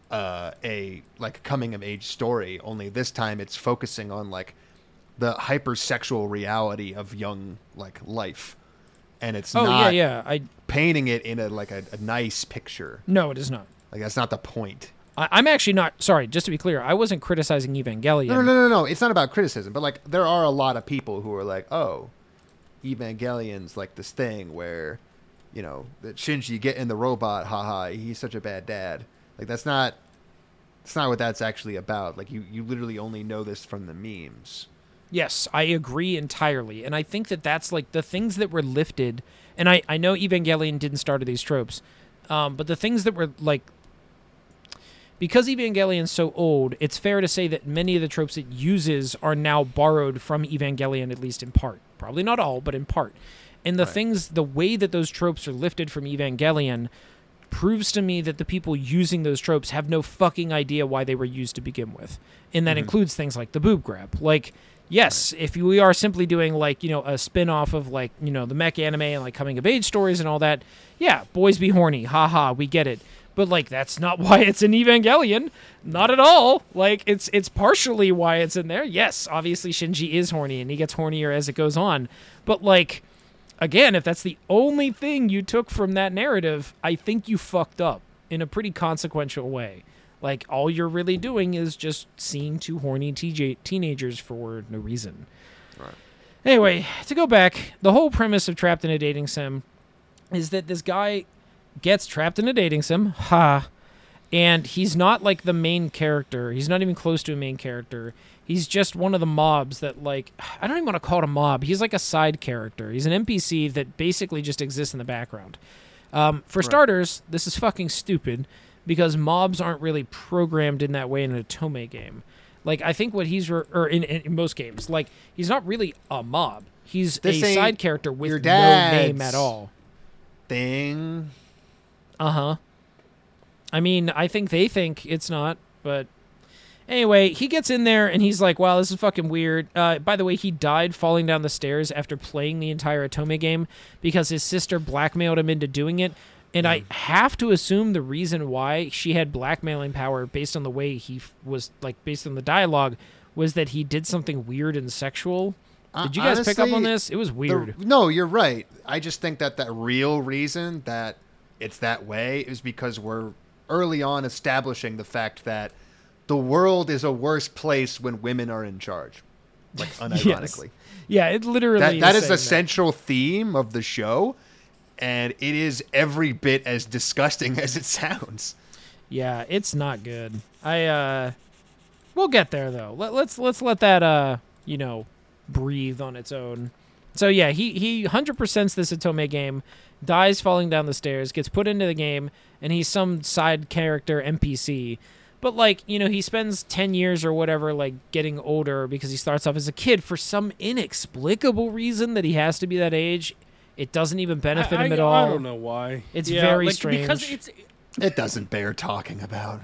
uh, a like coming of age story. Only this time it's focusing on like the hypersexual reality of young like life, and it's Oh not yeah, yeah. I painting it in a like a, a nice picture. no, it is not. Like that's not the point. I, I'm actually not sorry. Just to be clear, I wasn't criticizing Evangelion. No, no, no, no, no. It's not about criticism, but like there are a lot of people who are like, oh, Evangelion's like this thing where, you know, that Shinji get in the robot, haha, he's such a bad dad. Like that's not, that's not what that's actually about. Like you, you literally only know this from the memes. Yes, I agree entirely. And I think that that's like the things that were lifted. And I, I know Evangelion didn't start these tropes, um, but the things that were like. Because Evangelion's so old, it's fair to say that many of the tropes it uses are now borrowed from Evangelion, at least in part. Probably not all, but in part. And the things, the way that those tropes are lifted from Evangelion proves to me that the people using those tropes have no fucking idea why they were used to begin with. And that mm-hmm. includes things like the boob grab. Like, yes, if we are simply doing like, you know, a spin off of like, you know, the mech anime and like coming of age stories and all that, yeah, boys be horny. Haha, we get it. But like that's not why it's in Evangelion. Not at all. Like it's it's partially why it's in there. Yes, obviously Shinji is horny and he gets hornier as it goes on. But like again, if that's the only thing you took from that narrative, I think you fucked up in a pretty consequential way. Like all you're really doing is just seeing two horny TJ- teenagers for no reason. Right. Anyway, to go back, the whole premise of Trapped in a Dating Sim is that this guy gets trapped in a dating sim, ha, and he's not like the main character. He's not even close to a main character. He's just one of the mobs that like I don't even want to call it a mob. He's like a side character. He's an NPC that basically just exists in the background. Um, for starters, this is fucking stupid because mobs aren't really programmed in that way in an Otome game. Like I think what he's re- or in, in, in most games, like he's not really a mob. He's This a side character with no name at all. Thing. Uh huh. I mean, I think they think it's not, but anyway, he gets in there and he's like, "Wow, this is fucking weird." Uh, by the way, he died falling down the stairs after playing the entire Otome game because his sister blackmailed him into doing it. And I have to assume the reason why she had blackmailing power, based on the way he f- was, like, based on the dialogue, was that he did something weird and sexual. Uh, Did you guys pick up on this? It was The- weird. no, you're right. I just think that the real reason that it's that way is because we're early on establishing the fact that the world is a worse place when women are in charge. Like unironically. yeah, it literally That that is saying the central theme of the show and it is every bit as disgusting as it sounds. Yeah, it's not good. I uh we'll get there though. Let, let's let's let that uh, you know, breathe on its own. So yeah, he he 100%s this Otome game, dies falling down the stairs, gets put into the game, and he's some side character NPC. But like, you know, he spends 10 years or whatever like getting older because he starts off as a kid for some inexplicable reason that he has to be that age. It doesn't even benefit I, him I- at all. I don't know why. It's Yeah, very like, because strange. it's It doesn't bear talking about.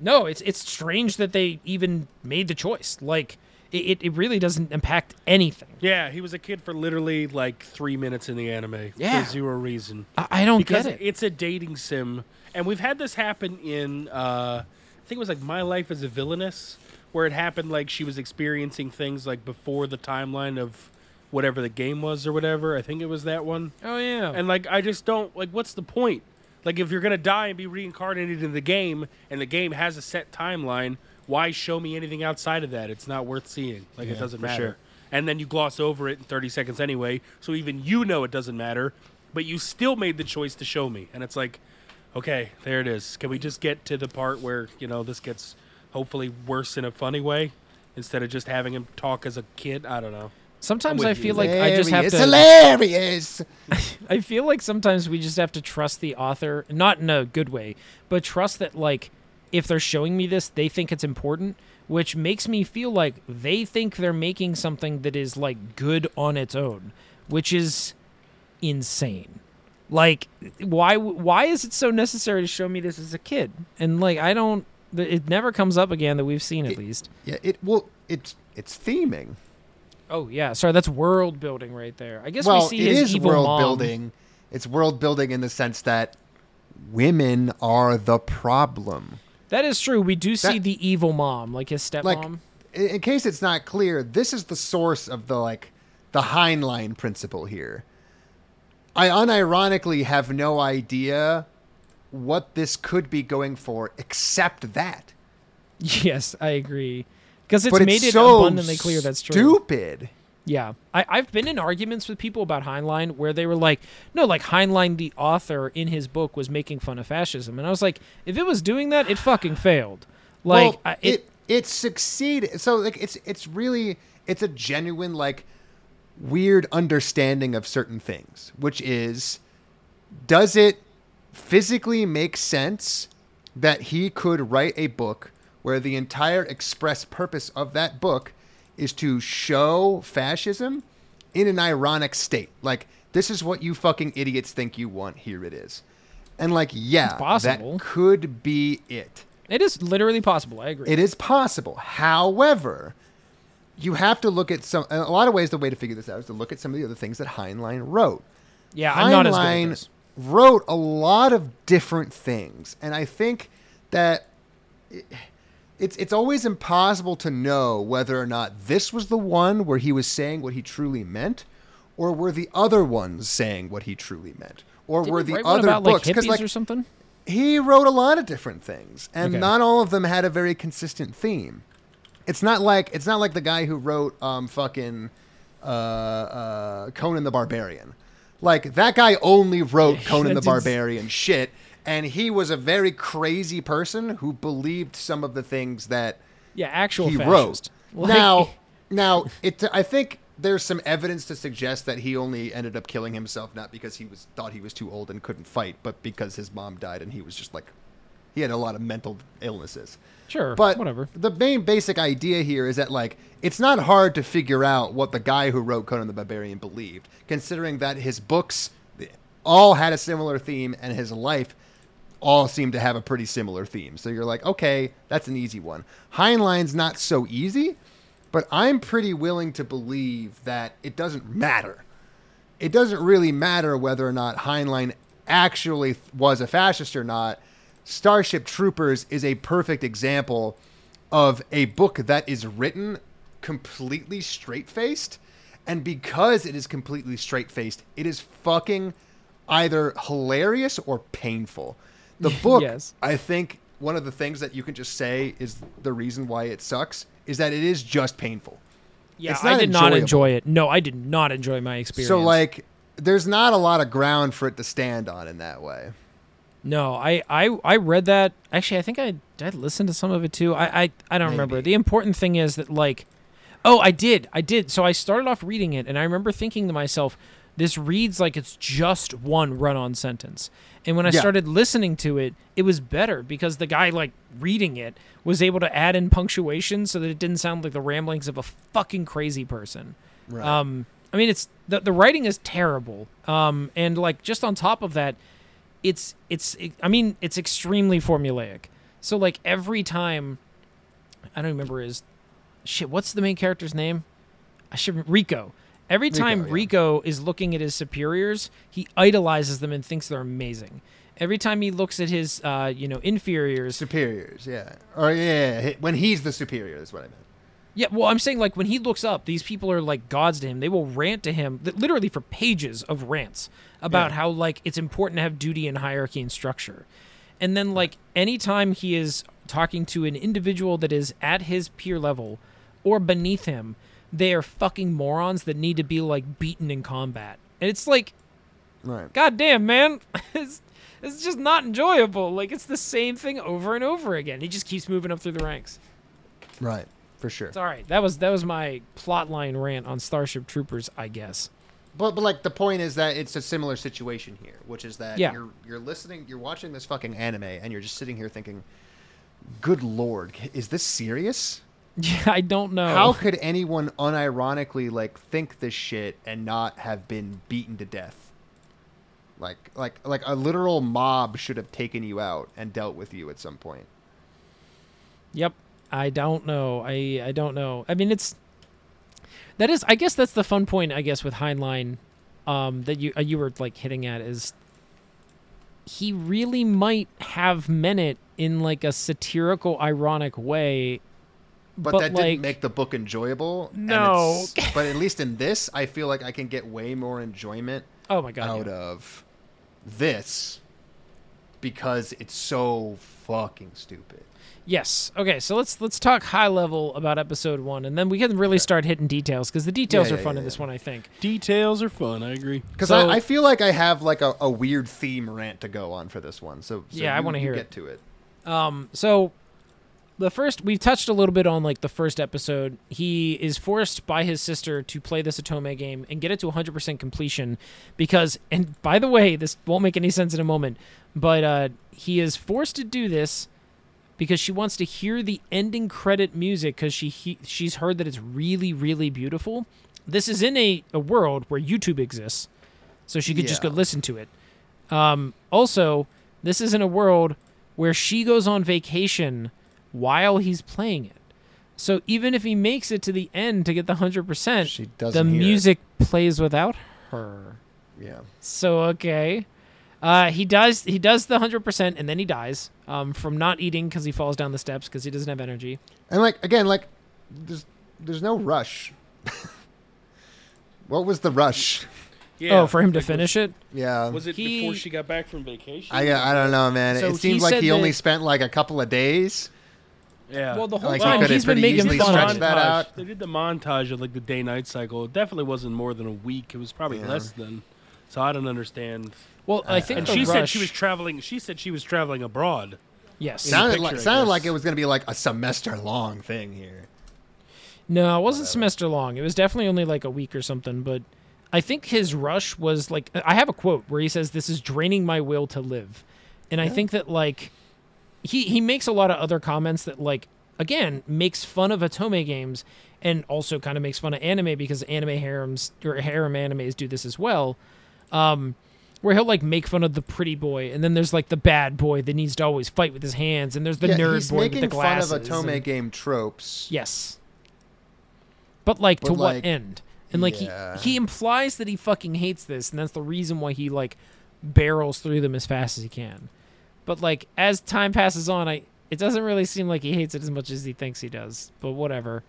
No, it's it's strange that they even made the choice. Like it, it, really doesn't impact anything. yeah. He was a kid for literally like three minutes in the anime Yeah. for zero reason. I, I don't because get it. it's a dating sim, and we've had this happen in uh, I think it was like My Life as a Villainess, where it happened like she was experiencing things like before the timeline of whatever the game was or whatever. I think it was that one. oh yeah. And like I just don't like what's the point? Like if you're gonna die and be reincarnated in the game and the game has a set timeline, why show me anything outside of that? It's not worth seeing. Like it doesn't matter. sure. and then you gloss over it in 30 seconds anyway. So even you know it doesn't matter, but you still made the choice to show me. And it's like, okay, there it is. Can we just get to the part where, you know, this gets hopefully worse in a funny way instead of just having him talk as a kid? I don't know. Sometimes with I you. feel like I just have Hilarious, to. hilarious. I feel like sometimes we just have to trust the author, not in a good way, but trust that like if they're showing me this, they think it's important, which makes me feel like they think they're making something that is like good on its own, which is insane. Like why why is it so necessary to show me this as a kid? And like I don't it never comes up again that we've seen at least. Yeah, it well, it's it's theming. Oh yeah, sorry, that's world building right there. I guess well, we see it his is world mom. building. It's world building in the sense that women are the problem. That is true. We do see That- the evil mom, like his stepmom. Like, in, case it's not clear, this is the source of the like the Heinlein principle here. I unironically have no idea what this could be going for, except that. yes, I agree. Because it's but made it's it so abundantly clear that's true. Stupid. Yeah, I, I've been in arguments with people about Heinlein where they were like, "No, like Heinlein, the author in his book, was making fun of fascism," and I was like, "If it was doing that, it fucking failed." Like, well, I, it, it, it succeeded. So like it's it's really it's a genuine like weird understanding of certain things, which is does it physically make sense that he could write a book where the entire express purpose of that book is to show fascism in an ironic state. Like this is what you fucking idiots think you want. Here it is. And like yeah, possible. that could be it. it is literally possible. I agree. It is possible. However, you have to look at some. In a lot of ways, the way to figure this out is to look at some of the other things that Heinlein wrote. yeah, I'm not as good at Heinlein this. wrote a lot of different things, and I think that it- it's it's always impossible to know whether or not this was the one where he was saying what he truly meant, or were the other ones saying what he truly meant, or Didn't were he the other about books? like 'Cause, hippies or something? he wrote a lot of different things, and Okay. not all of them had a very consistent theme. It's not like it's not like the guy who wrote um fucking uh, uh, Conan the Barbarian. Like that guy only wrote Conan the Barbarian shit, and he was a very crazy person who believed some of the things that Yeah, actual he fascist. wrote. Like- now, now it. I think there's some evidence to suggest that he only ended up killing himself not because he was thought he was too old and couldn't fight, but because his mom died and he was just like he had a lot of mental illnesses. sure, But whatever. the main basic idea here is that like it's not hard to figure out what the guy who wrote Conan the Barbarian believed, considering that his books all had a similar theme and his life all seem to have a pretty similar theme. So you're like, okay, that's an easy one. Heinlein's not so easy, but I'm pretty willing to believe that it doesn't matter. It doesn't really matter whether or not Heinlein actually was a fascist or not. Starship Troopers is a perfect example of a book that is written completely straight faced. And because it is completely straight faced, it is fucking either hilarious or painful. The book, Yes. I think one of the things that you can just say is the reason why it sucks is that it is just painful. Yeah, it's I not did not enjoyable. enjoy it. No, I did not enjoy my experience. So like there's not a lot of ground for it to stand on in that way. No, I, I I read that. Actually, I think I did I listen to some of it too. I I, I don't remember. The important thing is that like, oh, I did, I did. So I started off reading it, and I remember thinking to myself, this reads like it's just one run-on sentence. And when I Yeah. started listening to it, it was better because the guy like reading it was able to add in punctuation so that it didn't sound like the ramblings of a fucking crazy person. Right. Um, I mean, it's the the writing is terrible. Um, and like just on top of that, it's it's I mean, it's extremely formulaic. So like every time, I don't remember his shit. What's the main character's name? I should Rico. Every time yeah. Rico is looking at his superiors, he idolizes them and thinks they're amazing. Every time he looks at his, uh, you know, inferiors, superiors, yeah. Or yeah, yeah, when he's the superior is what I meant. Yeah, well, I'm saying like when he looks up, these people are like gods to him. They will rant to him, literally for pages of rants about Yeah. how like it's important to have duty and hierarchy and structure. And then like anytime he is talking to an individual that is at his peer level or beneath him, they are fucking morons that need to be like beaten in combat. And it's like, Right. god damn, man. it's it's just not enjoyable. Like it's the same thing over and over again. He just keeps moving up through the ranks. Right. For sure. It's all right. That was that was my plotline rant on Starship Troopers, I guess. But, but like the point is that it's a similar situation here, which is that Yeah. you're you're listening, you're watching this fucking anime, and you're just sitting here thinking, "Good lord, is this serious? Yeah, I don't know. How could anyone unironically like think this shit and not have been beaten to death? Like like like a literal mob should have taken you out and dealt with you at some point. Yep. I don't know. I I don't know. I mean, it's that is. I guess that's the fun point. I guess with Heinlein, um, that you uh, you were like hitting at is he really might have meant it in like a satirical, ironic way. But, But, that like- didn't make the book enjoyable. and No. it's- but at least in this, I feel like I can get way more enjoyment Oh my god. out yeah. of this because it's so fucking stupid. Yes. Okay. So let's let's talk high level about episode one, and then we can really start hitting details because the details Yeah, are yeah, fun yeah, in this one. I think. Details are fun. I agree. Because So- I, I feel like I have like a, a weird theme rant to go on for this one. So, so Yeah, I wanna hear get it. to it. Um, so the first we've touched a little bit on like the first episode. He is forced by his sister to play this Otome game and get it to 100% completion because and by the way, this won't make any sense in a moment, but uh he is forced to do this because she wants to hear the ending credit music cuz she he, she's heard that it's really really beautiful. This is in a, a world where YouTube exists. So she could just go listen to it. Um, also, this is in a world where she goes on vacation while he's playing it. So even if he makes it to the end to get the 100%, She the doesn't hear it. music plays without her. Yeah. So okay. Uh, he does he does the 100% and then he dies um, from not eating cuz he falls down the steps cuz he doesn't have energy. And like again, like there's there's no rush. what was the rush? Yeah. oh, for him to Like, was- finish it? Yeah. Was it He- before she got back from vacation? I I don't know, man. So it seems like he only spent like a couple of days. Yeah. Well, the whole Like, time could've he's been making easily fun stretched of that out. They did the montage of like the day night cycle. It definitely wasn't more than a week. It was probably Yeah. less than. So I don't understand. Well, I uh, think And the she said she was traveling. She said she was traveling abroad. Yes. Sounded picture, like sounded like it was gonna be like a semester long thing here. No, it wasn't semester long. It was definitely only like a week or something. But I think his rush was like I have a quote where he says, "This is draining my will to live," and I think that like he he makes a lot of other comments that like again makes fun of Otome games and also kind of makes fun of anime because anime harems or harem animes do this as well. Um, where he'll like make fun of the pretty boy, and then there's like the bad boy that needs to always fight with his hands, and there's the yeah, nerd he's boy with making the glasses. fun of Otome and- game tropes. Yes. But like to But, what end? And like yeah. he he implies that he fucking hates this and that's the reason why he like barrels through them as fast as he can. But like as time passes on, I it doesn't really seem like he hates it as much as he thinks he does. But whatever.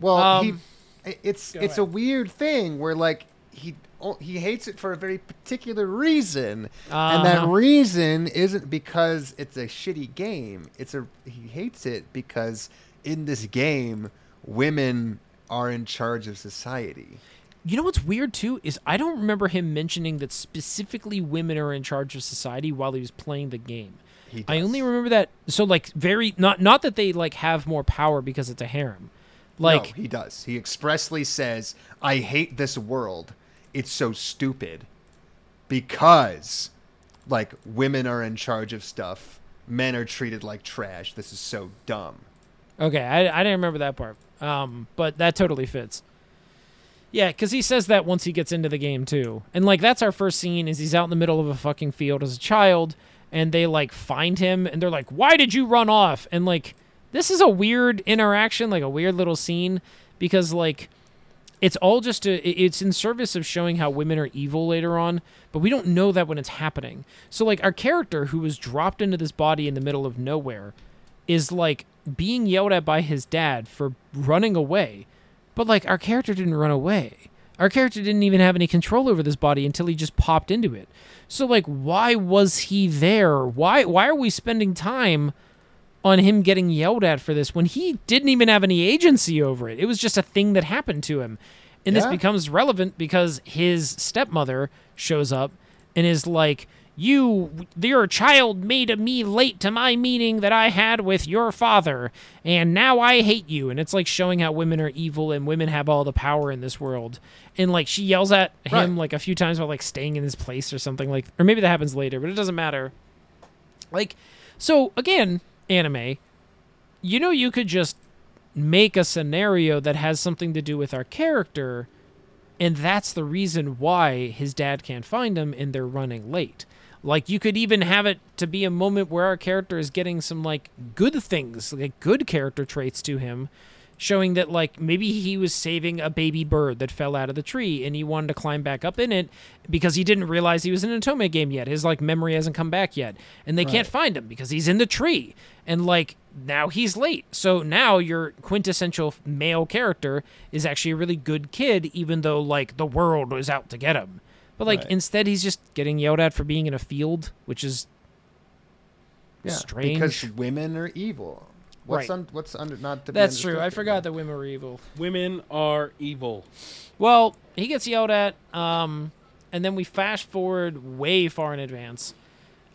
Well, Um, he it's go it's a weird thing where like he he hates it for a very particular reason, Uh-huh. and that reason isn't because it's a shitty game. It's a he hates it because in this game, women are in charge of society. You know what's weird too is I don't remember him mentioning that specifically women are in charge of society while he was playing the game. He I only remember that so like very not not that they like have more power because it's a harem. Like no, he does. He expressly says, "I hate this world. It's so stupid." Because like women are in charge of stuff, men are treated like trash. This is so dumb. Okay, I, I didn't remember that part. Um, but that totally fits. Yeah, because he says that once he gets into the game too, and like that's our first scene is he's out in the middle of a fucking field as a child, and they like find him and they're like, "Why did you run off?" And like this is a weird interaction, like a weird little scene, because like it's all just a, it's in service of showing how women are evil later on, but we don't know that when it's happening. So like our character who was dropped into this body in the middle of nowhere is like being yelled at by his dad for running away. But like our character didn't run away. Our character didn't even have any control over this body until he just popped into it. So like why was he there? Why why are we spending time on him getting yelled at for this when he didn't even have any agency over it. It was just a thing that happened to him. And this becomes relevant because his stepmother shows up and is like, You, your child made me late to my meeting that I had with your father, and now I hate you. And it's like showing how women are evil and women have all the power in this world. And like she yells at him Right. like a few times about like staying in his place or something like, or maybe that happens later, but it doesn't matter. Like, so again, anime, you know, you could just make a scenario that has something to do with our character, and that's the reason why his dad can't find him and they're running late. Like, you could even have it to be a moment where our character is getting some, like, good things, like good character traits to him, showing that, like, maybe he was saving a baby bird that fell out of the tree and he wanted to climb back up in it because he didn't realize he was in an Otome game yet. His, like, memory hasn't come back yet. And they can't find him because he's in the tree. And, like, now he's late. So now your quintessential male character is actually a really good kid, even though, like, the world was out to get him. But, like, Right. instead he's just getting yelled at for being in a field, which is Yeah, strange. because women are evil. What's Right. un, what's under not to be That's true. I forgot that women were evil. Women are evil. Well, he gets yelled at, um, and then we fast forward way far in advance,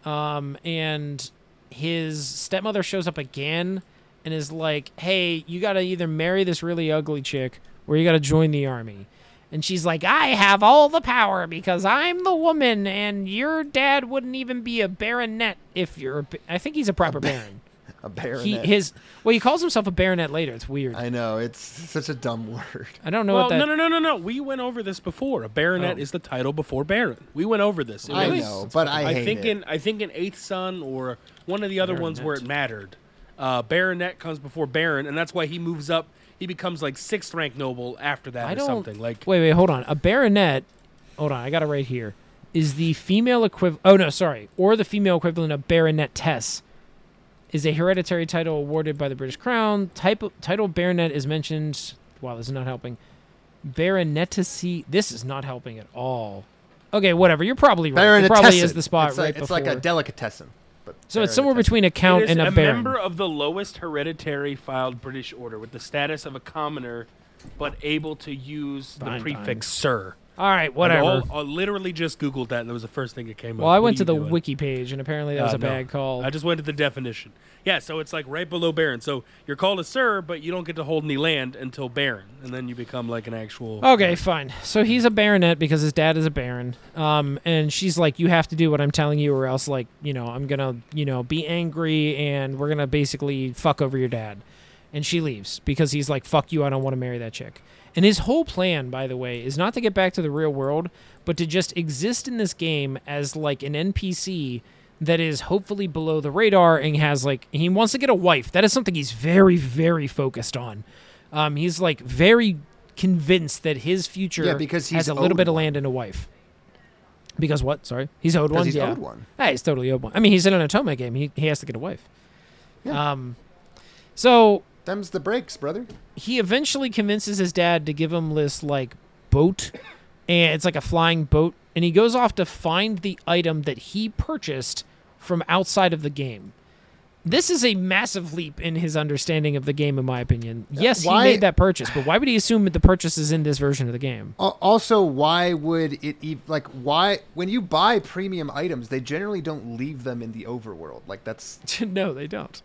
um, and his stepmother shows up again and is like, "Hey, you got to either marry this really ugly chick or you got to join the army." And she's like, "I have all the power because I'm the woman, and your dad wouldn't even be a baronet if you're." A, ba- I think he's a proper baron. a baronet. He his well, he calls himself a baronet later. It's weird. I, I know it's such a dumb word. I don't know well, what that. no, no, no, no, no. We went over this before. A baronet Oh. is the title before baron. We went over this. It I was- know, but I, I hate think it. in I think in Eighth Son or one of the other ones where it mattered, uh, baronet comes before baron, and that's why he moves up. He becomes like sixth rank noble after that I or something. Like wait, wait, hold on. A baronet. Hold on, I got it right here. Is the female equivalent? Oh no, sorry. Or the female equivalent of baronetess is a hereditary title awarded by the British Crown. Type title baronet is mentioned. Wow, this is not helping. Baronetessy. This is not helping at all. Okay, whatever. You're probably right. It probably is the spot it's right like, It's before. like a delicatessen. But so it's somewhere between a count and a, baron. a baron. member of the lowest hereditary filed British order with the status of a commoner, but able to use the prefix fine. sir. All right, whatever. I literally just Googled that, and that was the first thing that came up. well, I went to the doing? wiki page, and apparently that was Uh, a no. bad call. I just went to the definition. Yeah, so it's like right below Baron. So you're called a Sir, but you don't get to hold any land until Baron, and then you become like an actual. Okay, fine. So he's a baronet because his dad is a baron. Um, and she's like, "You have to do what I'm telling you, or else, like, you know, I'm gonna, you know, be angry, and we're gonna basically fuck over your dad." And she leaves because he's like, "Fuck you! I don't want to marry that chick." And his whole plan, by the way, is not to get back to the real world, but to just exist in this game as like an NPC that is hopefully below the radar and has like he wants to get a wife. That is something he's very, very focused on. Um, he's like very convinced that his future Yeah, because has a little bit of land and a wife. Because what? Sorry, he's owed one. he's yeah, owed one. Hey, he's totally owed one. I mean, he's in an Otome game. He he has to get a wife. Yeah. Um, so Them's the breaks, brother. he eventually convinces his dad to give him this like boat and it's like a flying boat and he goes off to find the item that he purchased from outside of the game this is a massive leap in his understanding of the game in my opinion yes why- he made that purchase but why would he assume that the purchase is in this version of the game Also, why would it like why when you buy premium items, they generally don't leave them in the overworld. Like that's no they don't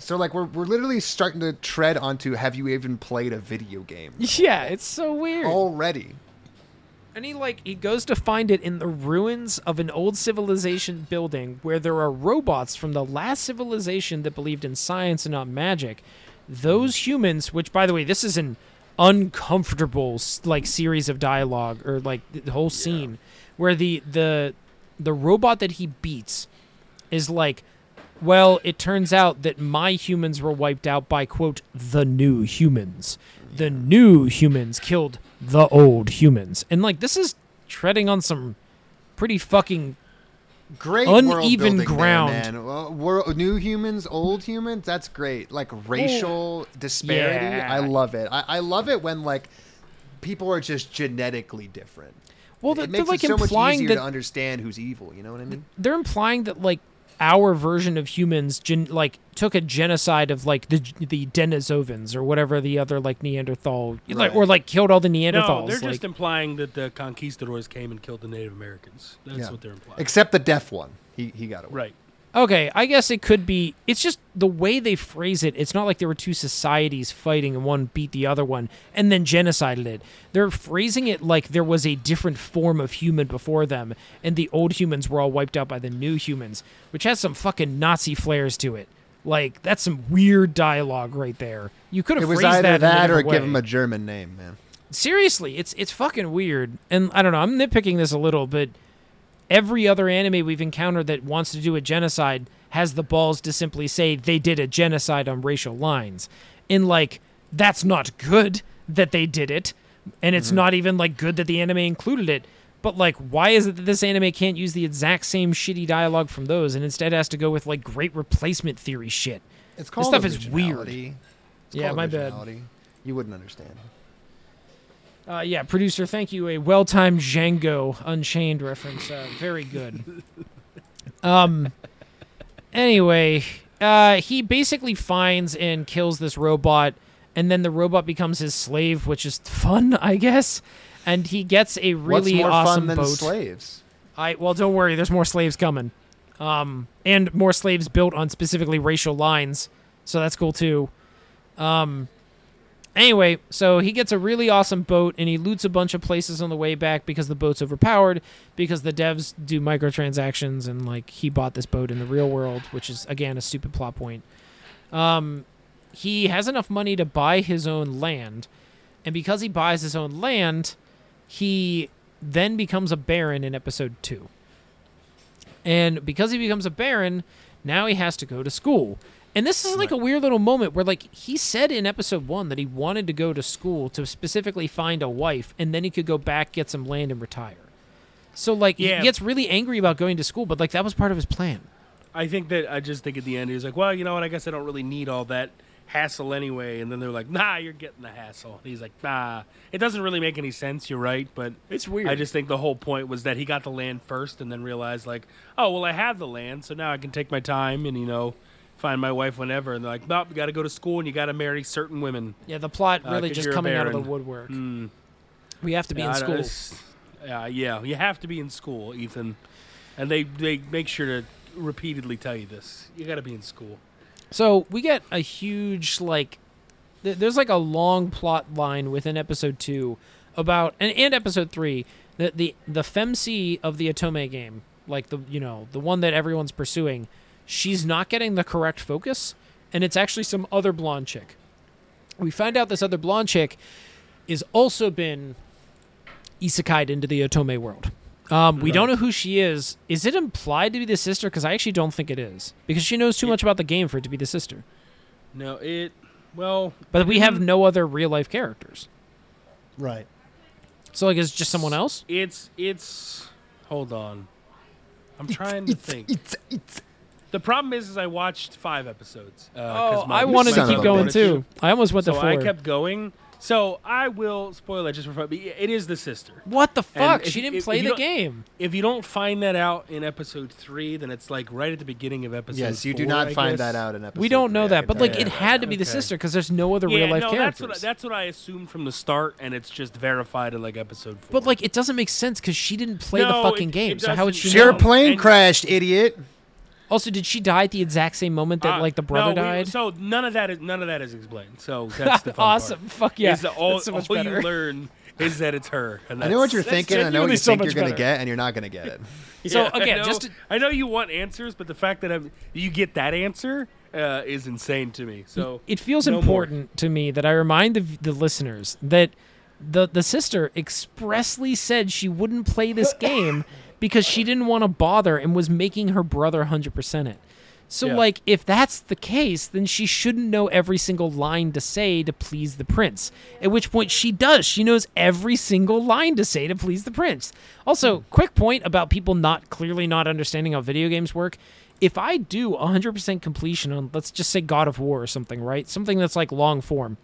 so like we're we're literally starting to tread onto have you even played a video game yeah it's so weird already? And he like he goes to find it in the ruins of an old civilization building where there are robots from the last civilization that believed in science and not magic. Those humans, which by the way, this is an uncomfortable like series of dialogue or like the whole scene where the the the robot that he beats is like well, it turns out that my humans were wiped out by, quote, the new humans. The new humans killed the old humans. And, like, this is treading on some pretty fucking. Great Uneven world building there, ground. man. Well, wor- new humans, old humans. That's great. Like racial disparity. yeah. I love it. I, I love it when like people are just genetically different. Well, they're, it they're like it so much implying easier that to understand who's evil. You know what I mean? they're implying that like our version of humans gen- like took a genocide of like the the Denisovans or whatever the other like Neanderthal like or like killed all the Neanderthals. No, they're just implying that the conquistadors came and killed the Native Americans. That's Yeah. what they're implying. Except the deaf one. He he got away. right. Okay, I guess it could be. It's just the way they phrase it. It's not like there were two societies fighting and one beat the other one and then genocided it. They're phrasing it like there was a different form of human before them and the old humans were all wiped out by the new humans, which has some fucking Nazi flares to it. Like that's some weird dialogue right there. You could have It was phrased either that, that or give him a German name, man. Seriously, it's it's fucking weird. And I don't know, I'm nitpicking this a little, but every other anime we've encountered that wants to do a genocide has the balls to simply say they did a genocide on racial lines. And like that's not good that they did it, and it's mm-hmm. not even like good that the anime included it. But like why is it that this anime can't use the exact same shitty dialogue from those and instead has to go with like great replacement theory shit? It's called This stuff is weird. It's Yeah, my bad. You wouldn't understand. Uh, yeah, producer, thank you. A well-timed Django Unchained reference. Uh, very good. Um. Anyway, uh, he basically finds and kills this robot, and then the robot becomes his slave, which is fun, I guess. And he gets a really What's more awesome fun than boat. slaves? I well, don't worry. There's more slaves coming, um, and more slaves built on specifically racial lines. So that's cool too. Um, anyway, so he gets a really awesome boat, and he loots a bunch of places on the way back because the boat's overpowered. Because the devs do microtransactions, and like he bought this boat in the real world, which is again a stupid plot point. Um, he has enough money to buy his own land, and because he buys his own land, he then becomes a baron in episode two. And because he becomes a baron, now he has to go to school. And this is like a weird little moment where, like, he said in episode one that he wanted to go to school to specifically find a wife, and then he could go back, get some land, and retire. So, like, Yeah. he gets really angry about going to school, but, like, that was part of his plan. I think that I just think at the end he's like, well, you know what? I guess I don't really need all that hassle anyway. And then they're like, nah, you're getting the hassle. And he's like, nah. It doesn't really make any sense. You're right, but It's weird. I just think the whole point was that he got the land first and then realized like, oh well, I have the land, so now I can take my time and you know find my wife whenever. And they're like, nope, you got to go to school and you got to marry certain women. Yeah, the plot Uh, just coming out of the woodwork. Hmm. We have to be Yeah, in school. Yeah, yeah, you have to be in school, Ethan. And they they make sure to repeatedly tell you this. You got to be in school. So we get a huge like, th- there's like a long plot line within episode two about and, and episode three the the the femc of the Otome game, like the you know the one that everyone's pursuing, she's not getting the correct focus, and it's actually some other blonde chick. We find out this other blonde chick is also been isekai'd into the Otome world. Um, we don't know who she is. Is it implied to be the sister? Because I actually don't think it is. Because she knows too much about the game for it to be the sister. No, it well, But we have no other real life characters. Right. So like, it's just someone else. it's it's hold on. I'm trying to think. The problem is, is I watched five episodes. Uh, 'cause Oh, my- I wanted to keep going bitch. too. I almost went So to I kept going. So I will spoil it just for fun. But it is the sister. what the fuck? if- She didn't if- play if the game. If you don't find that out in episode three, then it's like right at the beginning of episode. Yes, you do not I find guess. that out in episode. We don't know three, I that, but like it that. had to be the sister because there's no other Yeah, real life no, characters. that's what I, that's what I assumed from the start, and it's just verified in like episode four. but like it doesn't make sense because she didn't play the fucking it- game. it so how would she Your know? plane And- crashed, idiot. Also, did she die at the exact same moment that Uh, like the brother no, we- died? so none of that is none of that is explained. So that's the fun awesome. part. Fuck yeah. Is that all, That's so much all better. you learn is that it's her. And I know what you're thinking. I know what you so think you're gonna get, and you're not gonna get it. So, Yeah, I again, know- just to- I know you want answers, but the fact that I'm, you get that answer uh, is insane to me. So it feels no more. important to me that I remind the, the listeners that the the sister expressly said she wouldn't play this game because she didn't want to bother and was making her brother 100% it. So Yeah. like if that's the case, then she shouldn't know every single line to say to please the prince. At which point she does. She knows every single line to say to please the prince. Also, hmm. quick point about people not clearly not understanding how video games work. If I do 100% completion on let's just say God of War or something, right? Something that's like long form.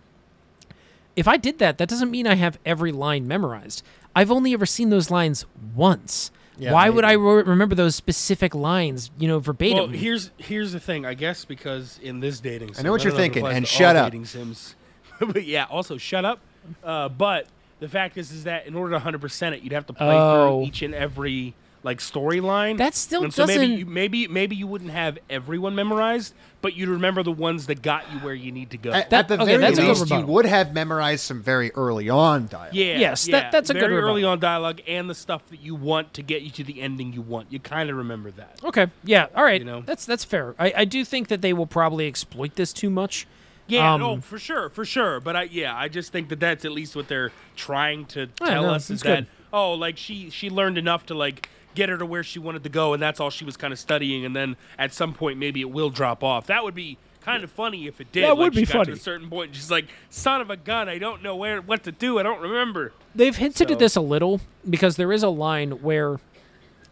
If I did that, that doesn't mean I have every line memorized. I've only ever seen those lines once. Yeah, Why would I re- remember those specific lines, you know, verbatim? Well, here's here's the thing. I guess because in this dating, sim, know what don't you're if thinking, and shut up. Dating sims, but yeah. Also, shut up. Uh, but the fact is, is that in order to 100 percent it, you'd have to play Oh. through each and every like storyline. That still and so maybe doesn't- you, maybe maybe you wouldn't have everyone memorized, but you'd remember the ones that got you where you need to go. At, That- at the okay, very that's a good least, you would have memorized some very early on dialogue. Yeah. Yes, yeah. that- that's a good Very early on dialogue and the stuff that you want to get you to the ending you want. You kind of remember that. okay, yeah, all right, You know? that's that's fair. I, I do think that they will probably exploit this too much. Yeah, Um, no, for sure, for sure. But I, yeah, I just think that that's at least what they're trying to Yeah, tell no, us is it's that good. oh, like she she learned enough to like get her to where she wanted to go, and that's all she was kind of studying. And then at some point, maybe it will drop off. That would be kind of funny if it did. That like would be she got funny. To a certain point, she's like, "Son of a gun, I don't know where what to do. I don't remember." They've hinted So- at this a little because there is a line where,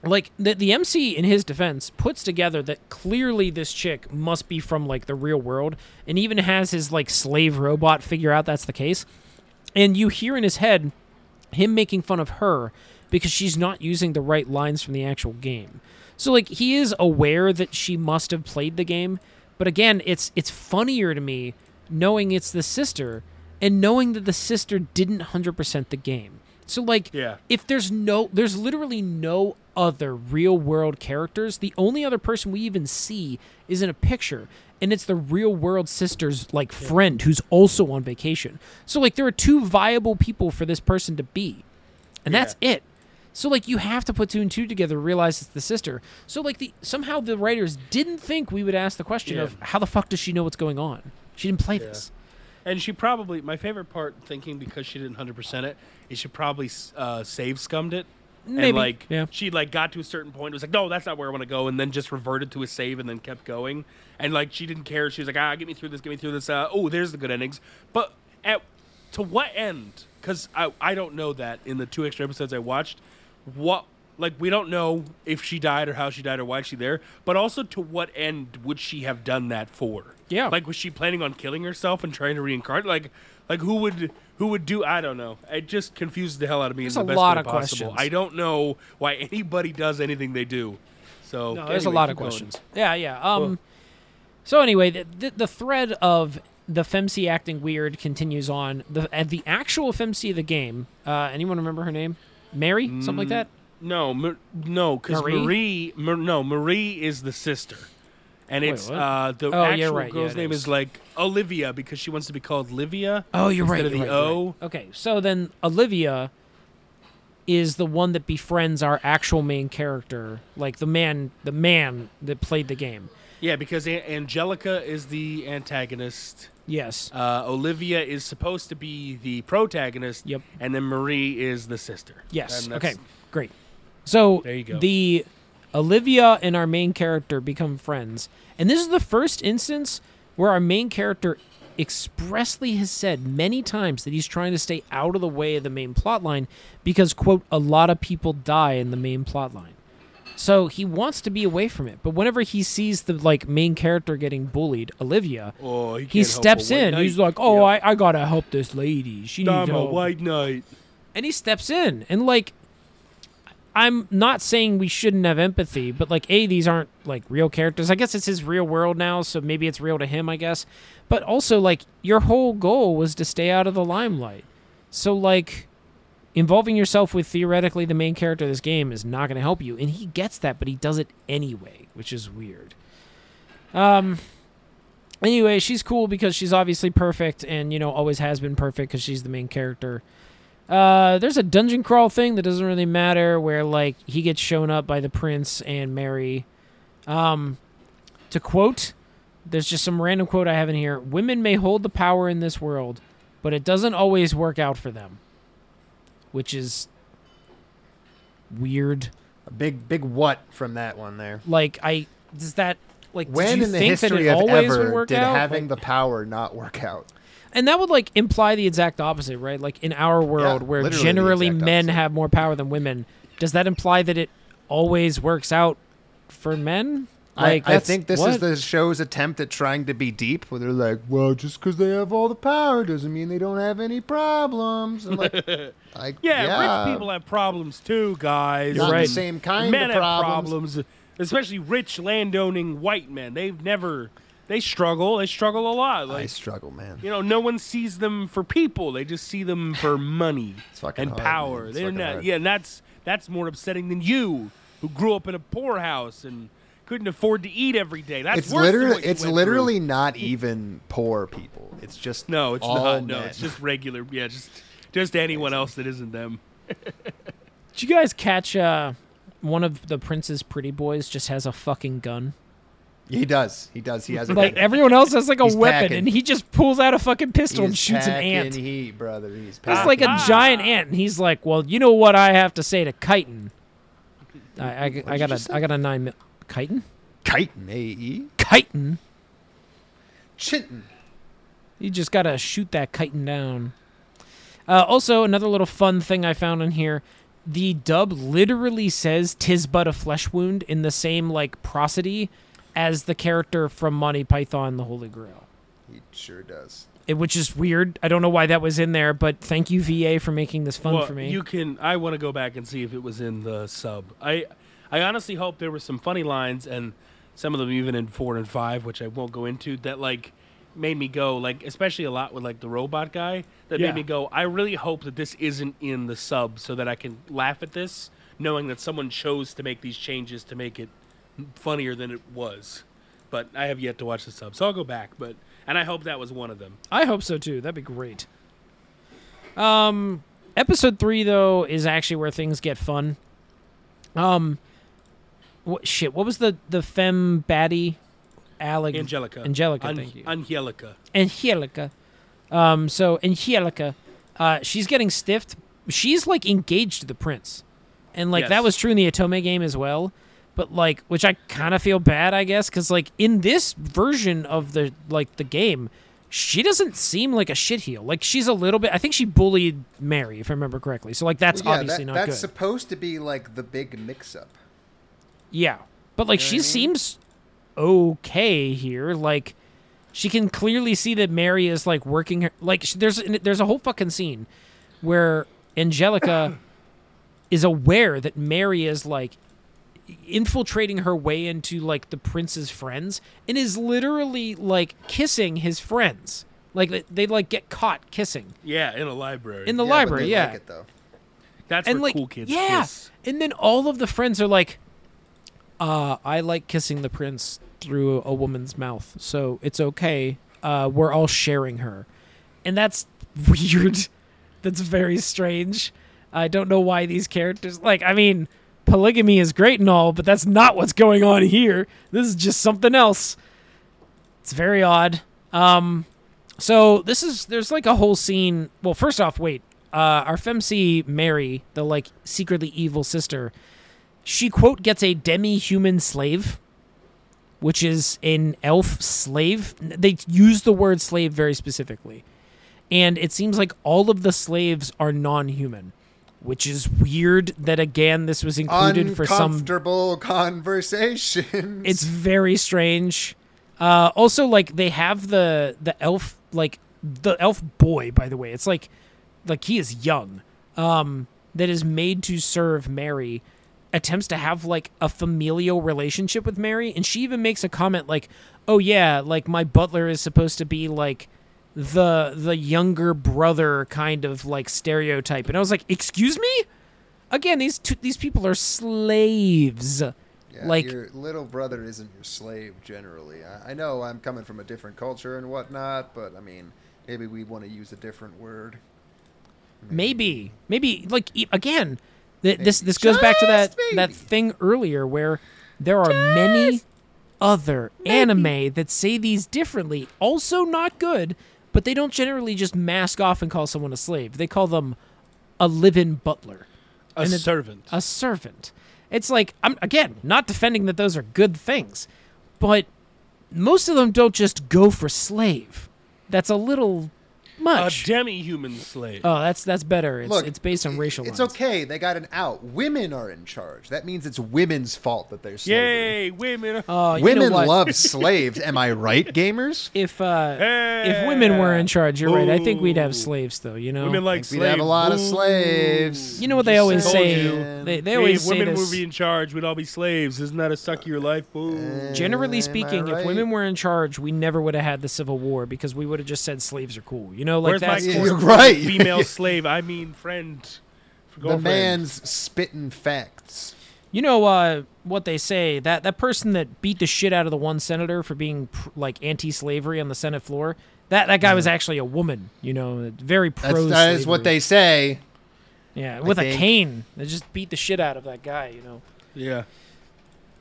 like, the, the MC, in his defense, puts together that clearly this chick must be from, like, the real world and even has his, like, slave robot figure out that's the case. And you hear in his head him making fun of her because she's not using the right lines from the actual game. So like he is aware that she must have played the game, but again, it's it's funnier to me knowing it's the sister and knowing that the sister didn't 100% the game. So like Yeah. if there's no there's literally no other real world characters, the only other person we even see is in a picture and it's the real world sister's like friend who's also on vacation. So like there are two viable people for this person to be. And that's it. So like you have to put two and two together, realize it's the sister. So like the somehow the writers didn't think we would ask the question Yeah. of how the fuck does she know what's going on? She didn't play this. And she probably my favorite part, thinking because she didn't hundred percent it, is she probably uh, save scummed it. Maybe, And like yeah. she like got to a certain point, it was like, no, that's not where I want to go, and then just reverted to a save and then kept going. And like she didn't care. She was like, ah, get me through this, get me through this. Uh, oh, there's the good endings. But at to what end? Because I I don't know that in the two extra episodes I watched, what like we don't know if she died or how she died or why she there. But also to what end would she have done that for? Yeah. Like was she planning on killing herself and trying to reincarnate? Like like who would who would do I don't know. It just confuses the hell out of me There's in a the best lot way of possible. questions. I don't know why anybody does anything they do. So No, there's a lot of keep going. questions. Yeah, yeah. Um, so anyway, the, the the thread of the Femc acting weird continues on. The the actual Femc of the game. Uh, anyone remember her name? Mary, something like that. No, Mar- no, because Marie? Marie, Mar- no, Marie is the sister, and Wait, it's what? uh, the Oh, actual right, girl's yeah, it name is. is. like Olivia because she wants to be called Livia. Oh, you're right. instead of you're the right, you're O. right. Okay, so then Olivia is the one that befriends our actual main character, like the man, the man that played the game. Yeah, because a- Angelica is the antagonist. Yes. Uh, Olivia is supposed to be the protagonist. Yep. And then Marie is the sister. Yes. Okay. Great. So There you go. the Olivia and our main character become friends, and this is the first instance where our main character expressly has said many times that he's trying to stay out of the way of the main plot line because quote a lot of people die in the main plot line. So he wants to be away from it, but whenever he sees the like main character getting bullied, Olivia, Oh, he, he steps in. He's like, "Oh, Yeah. I, I gotta help this lady. She needs I'm a help." white knight. and he steps in and like i'm not saying we shouldn't have empathy but like a these aren't like real characters i guess it's his real world now so maybe it's real to him i guess but also like your whole goal was to stay out of the limelight so like involving yourself with theoretically the main character of this game is not going to help you and he gets that but he does it anyway which is weird um anyway she's cool because she's obviously perfect and you know always has been perfect because she's the main character uh, there's a dungeon crawl thing that doesn't really matter where like he gets shown up by the prince and Mary. Um, to quote, there's just some random quote I have in here. Women may hold the power in this world, but it doesn't always work out for them. Which is weird. A big, big what from that one there. Like I does that like did When you in the history of ever did out? having Like- the power not work out? And that would like imply the exact opposite, right? Like in our world Yeah, where generally men opposite. have more power than women, does that imply that it always works out for men? Like, I, I think this what? is the show's attempt at trying to be deep, where they're like, "Well, just because they have all the power doesn't mean they don't have any problems." And like, like Yeah, yeah, rich people have problems too, guys. not right. the same kind men of have problems. problems, especially rich landowning white men. They've never, they struggle. They struggle a lot. I struggle, man. you know, no one sees them for people. They just see them for money fucking and hard, power. They're not, hard. yeah, and that's that's more upsetting than you, who grew up in a poorhouse and couldn't afford to eat every day. That's It's worse than literally what you it's went literally not even poor people. It's just no, it's all not. No, it's just regular. Yeah, just just anyone else that isn't them. Did you guys catch uh, one of the prince's pretty boys just has a fucking gun? he does. He does. He has a Like gun. everyone else has like a He's weapon, packing. and he just pulls out a fucking pistol and shoots an ant. Heat, brother. He's He's packing. like a Ah. giant ant, and he's like, "Well, you know what I have to say to Chitin? I, I, I got just a, say? I got a nine mil. Chitin, chitin. A E. Chitin. Chitin. You just gotta shoot that chitin down. Uh, also, another little fun thing I found in here: the dub literally says "tis but a flesh wound" in the same like prosody as the character from Monty Python the Holy Grail. He sure does. It, which is weird. I don't know why that was in there, but thank you VA for making this fun well, for me. You can. I want to go back and see if it was in the sub. I, I honestly hope there were some funny lines and some of them even in four and five, which I won't go into. That like made me go like, especially a lot with like the robot guy. That Yeah. made me go. I really hope that this isn't in the sub, so that I can laugh at this, knowing that someone chose to make these changes to make it funnier than it was. But I have yet to watch the sub, so I'll go back. But and I hope that was one of them. I hope so too. That'd be great. Um, episode three though is actually where things get fun. Um, what shit? What was the the femme baddie? Alec Angelica. Angelica, An- thank you. Angelica. Angelica. Um, so Angelica, uh, she's getting stiffed. She's like engaged to the prince, and like that was true in the Otome game as well. But like, which I kind of feel bad, I guess, because like in this version of the like the game, she doesn't seem like a shitheel. Like she's a little bit. I think she bullied Mary, if I remember correctly. So like that's Well, yeah, obviously that- not that's good. supposed to be like the big mix-up. Yeah, but like she seems okay here. Like she can clearly see that Mary is like working her. Like sh- there's there's a whole fucking scene where Angelica is aware that Mary is like infiltrating her way into like the prince's friends and is literally like kissing his friends. Like they, they like get caught kissing Yeah, in a library. in the Yeah, but library. they yeah, Like it though. That's and where like cool kids yeah kiss. and then all of the friends are like uh i like kissing the prince through a woman's mouth so it's okay. Uh we're all sharing her. And that's weird. That's very strange. I don't know why these characters like i mean polygamy is great and all but that's not what's going on here. This is just something else. It's very odd. Um so this is there's like a whole scene. Well, first off, wait. Uh, our femc Mary, the like secretly evil sister, she quote gets a demi-human slave, which is an elf slave. They use the word slave very specifically, and it seems like all of the slaves are non-human, which is weird. That again, this was included for some Uncomfortable conversation. it's very strange. Uh, also, like they have the the elf like the elf boy. By the way, it's like like he is young. Um, that is made to serve Mary. Attempts to have like a familial relationship with Mary, and she even makes a comment like, "Oh yeah, like my butler is supposed to be like." the the younger brother kind of like stereotype and i was like excuse me again these two, these people are slaves Yeah, like- your little brother isn't your slave generally. I, I know I'm coming from a different culture and whatnot, but I mean, maybe we want to use a different word. Maybe, maybe like again, th- this this goes back to that Just that thing earlier where there are many other anime that say these differently, also not good, but they don't generally just mask off and call someone a slave. They call them a live-in butler, A And it- servant. a servant. It's like I'm again not defending that those are good things, but most of them don't just go for slave. That's a little A demi-human slave. oh, that's that's better. It's Look, it's based on racial. It's lines. okay. They got an out. Women are in charge. That means it's women's fault that they're slavery. Yay, women! Uh, you know Women what? love slaves. Am I right, gamers? If uh, if women were in charge, you're right. I think we'd have slaves, though. You know, women like slaves. We'd have a lot of slaves. you know what they always say. saying. They, they Hey, always if say women this. would be in charge, we'd all be slaves. Isn't that a suck your life? Boo. Generally speaking, right? if women were in charge, we never would have had the Civil War because we would have just said slaves are cool. You know, like Where's my that's Yeah, you're right. female slave? I mean, friend. the man's spitting facts. You know uh, what they say that that person that beat the shit out of the one senator for being pr- like anti-slavery on the Senate floor. That that guy was actually a woman. You know, very pro. That's, what they say. Yeah, with a cane. They just beat the shit out of that guy. You know. Yeah.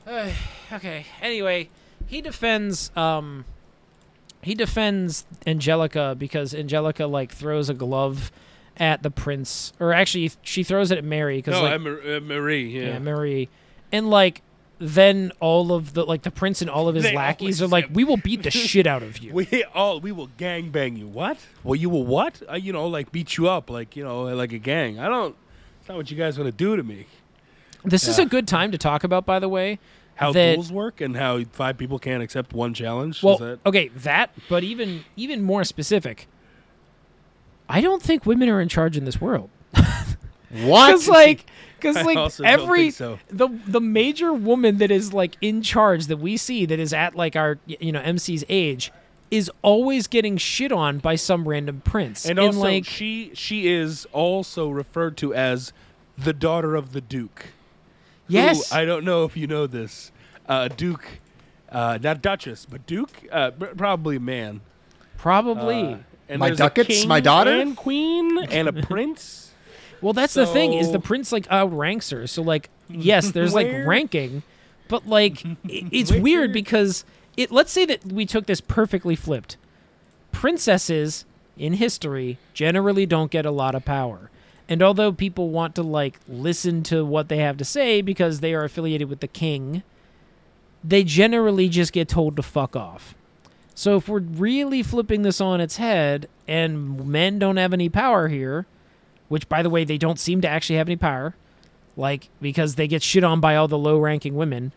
okay. Anyway, he defends um he defends Angelica because Angelica like throws a glove at the prince or actually she throws it at Mary cuz No, like uh, Mar- Marie. Yeah. yeah, Mary and like then all of the like the prince and all of his They lackeys are like we will beat the shit out of you. We all we will gang bang you. What? Well, you will what? Uh, you know, like beat you up, like you know, like a gang. I don't. It's not what you guys want to do to me. this is a good time to talk about by the way. How that- duels work and how five people can't accept one challenge. Well, that? okay, that but even even more specific. I don't think women are in charge in this world. What? Because like, because like every so. the the major woman that is like in charge that we see that is at like our you know MC's age is always getting shit on by some random prince. and also, like, she she is also referred to as the daughter of the duke. Who, yes, I don't know if you know this. Uh, duke, uh, not duchess, but duke. Uh, probably a man. probably. Uh, and My ducats, my daughter? and queen, and a prince. well, that's the thing is the prince like outranks her. So like, yes, there's like ranking, but like i- it's Where? weird because it. Let's say that we took this perfectly flipped. Princesses in history generally don't get a lot of power. And although people want to like listen to what they have to say because they are affiliated with the king, they generally just get told to fuck off. So if we're really flipping this on its head and men don't have any power here, which by the way they don't seem to actually have any power, like because they get shit on by all the low-ranking women,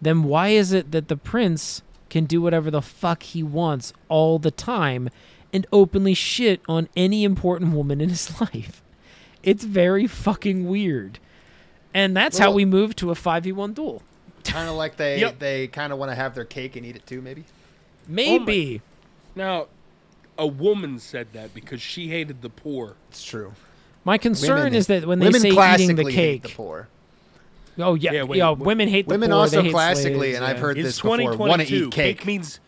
then why is it that the prince can do whatever the fuck he wants all the time and openly shit on any important woman in his life? It's very fucking weird. And that's how we move to a 5v1 duel. kind of like they Yep. they kind of want to have their cake and eat it too, maybe. Maybe. Oh now, a woman said that because she hated the poor. It's true. My concern Women- is that when they women say eating the hate cake, the poor. oh yeah, Yeah, yeah, wait, wait. women hate the poor. Women also they hate classically, slaves, and I've heard It's this before, want to 2022. eat cake. means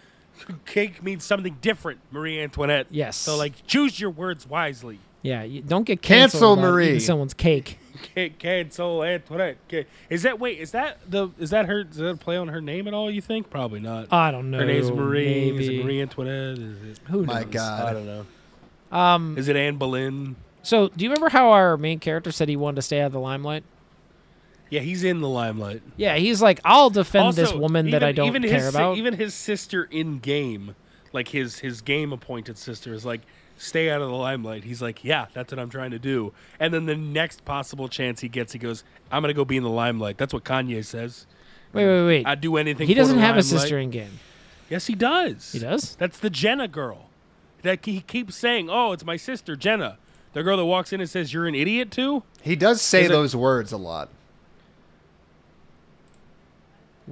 cake means something different, Marie Antoinette. Yes. So like, choose your words wisely. Yeah, you don't get Cancel canceled about Marie. someone's cake. Ca- Cancel Antoinette. Ca- Is that wait? Is that the? Is that her? Is that a play on her name at all? You think? Probably not. I don't know. her name's Marie. Is it Marie Antoinette? Is it? Who knows? My I don't know. Um. Is it Anne Boleyn? So, do you remember how our main character said he wanted to stay out of the limelight? Yeah, he's in the limelight. Yeah, he's like, I'll defend this Also, woman that I don't even care his, about. Even his sister in game, like his his game appointed sister, is like, stay out of the limelight. He's like, yeah, that's what I'm trying to do. And then the next possible chance he gets, he goes, I'm gonna go be in the limelight. That's what Kanye says. wait, wait, wait. I'd do anything. he for doesn't have a sister in game. Yes, he does. He does. That's the Jenna girl. That he keeps saying, "Oh, it's my sister Jenna." The girl that walks in and says, "You're an idiot too." He does say Is it- those words a lot.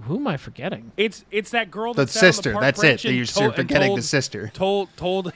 Who am I forgetting? It's it's that girl. The that sat on sister. park That's it. bench That you're, to- you're and forgetting the sister. Told told.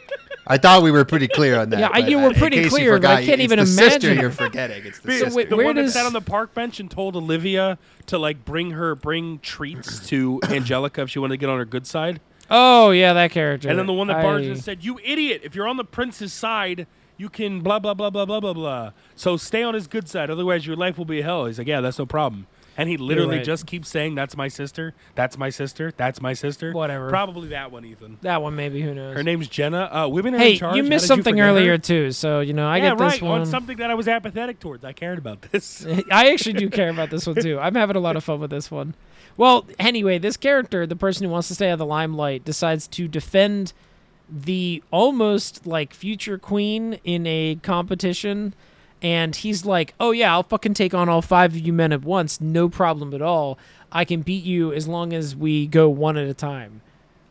I thought we were pretty clear on that. Yeah, you were pretty clear, but I can't even the sister imagine. you're forgetting. It's the The, sister. wait, the where one that sat on the park bench and told Olivia to like bring her bring treats to Angelica if she wanted to get on her good side. Oh yeah, that character. And then the one that I- barged in and said, "You idiot! If you're on the prince's side, you can blah blah blah blah blah blah blah. So stay on his good side, otherwise your life will be hell." He's like, "Yeah, that's no problem." And he literally right. just keeps saying, "That's my sister. That's my sister. That's my sister." Whatever. Probably that one, Ethan. that one maybe. Who knows? Her name's Jenna. Uh, women are hey, in charge. you missed something her? earlier too. So you know, I yeah, get this right. one. On something that I was apathetic towards. I cared about this. I actually do care about this one too. I'm having a lot of fun with this one. Well, anyway, this character, the person who wants to stay out of the limelight, decides to defend the almost like future queen in a competition and he's like, "Oh yeah, I'll fucking take on all five of you men at once, no problem at all. I can beat you as long as we go one at a time."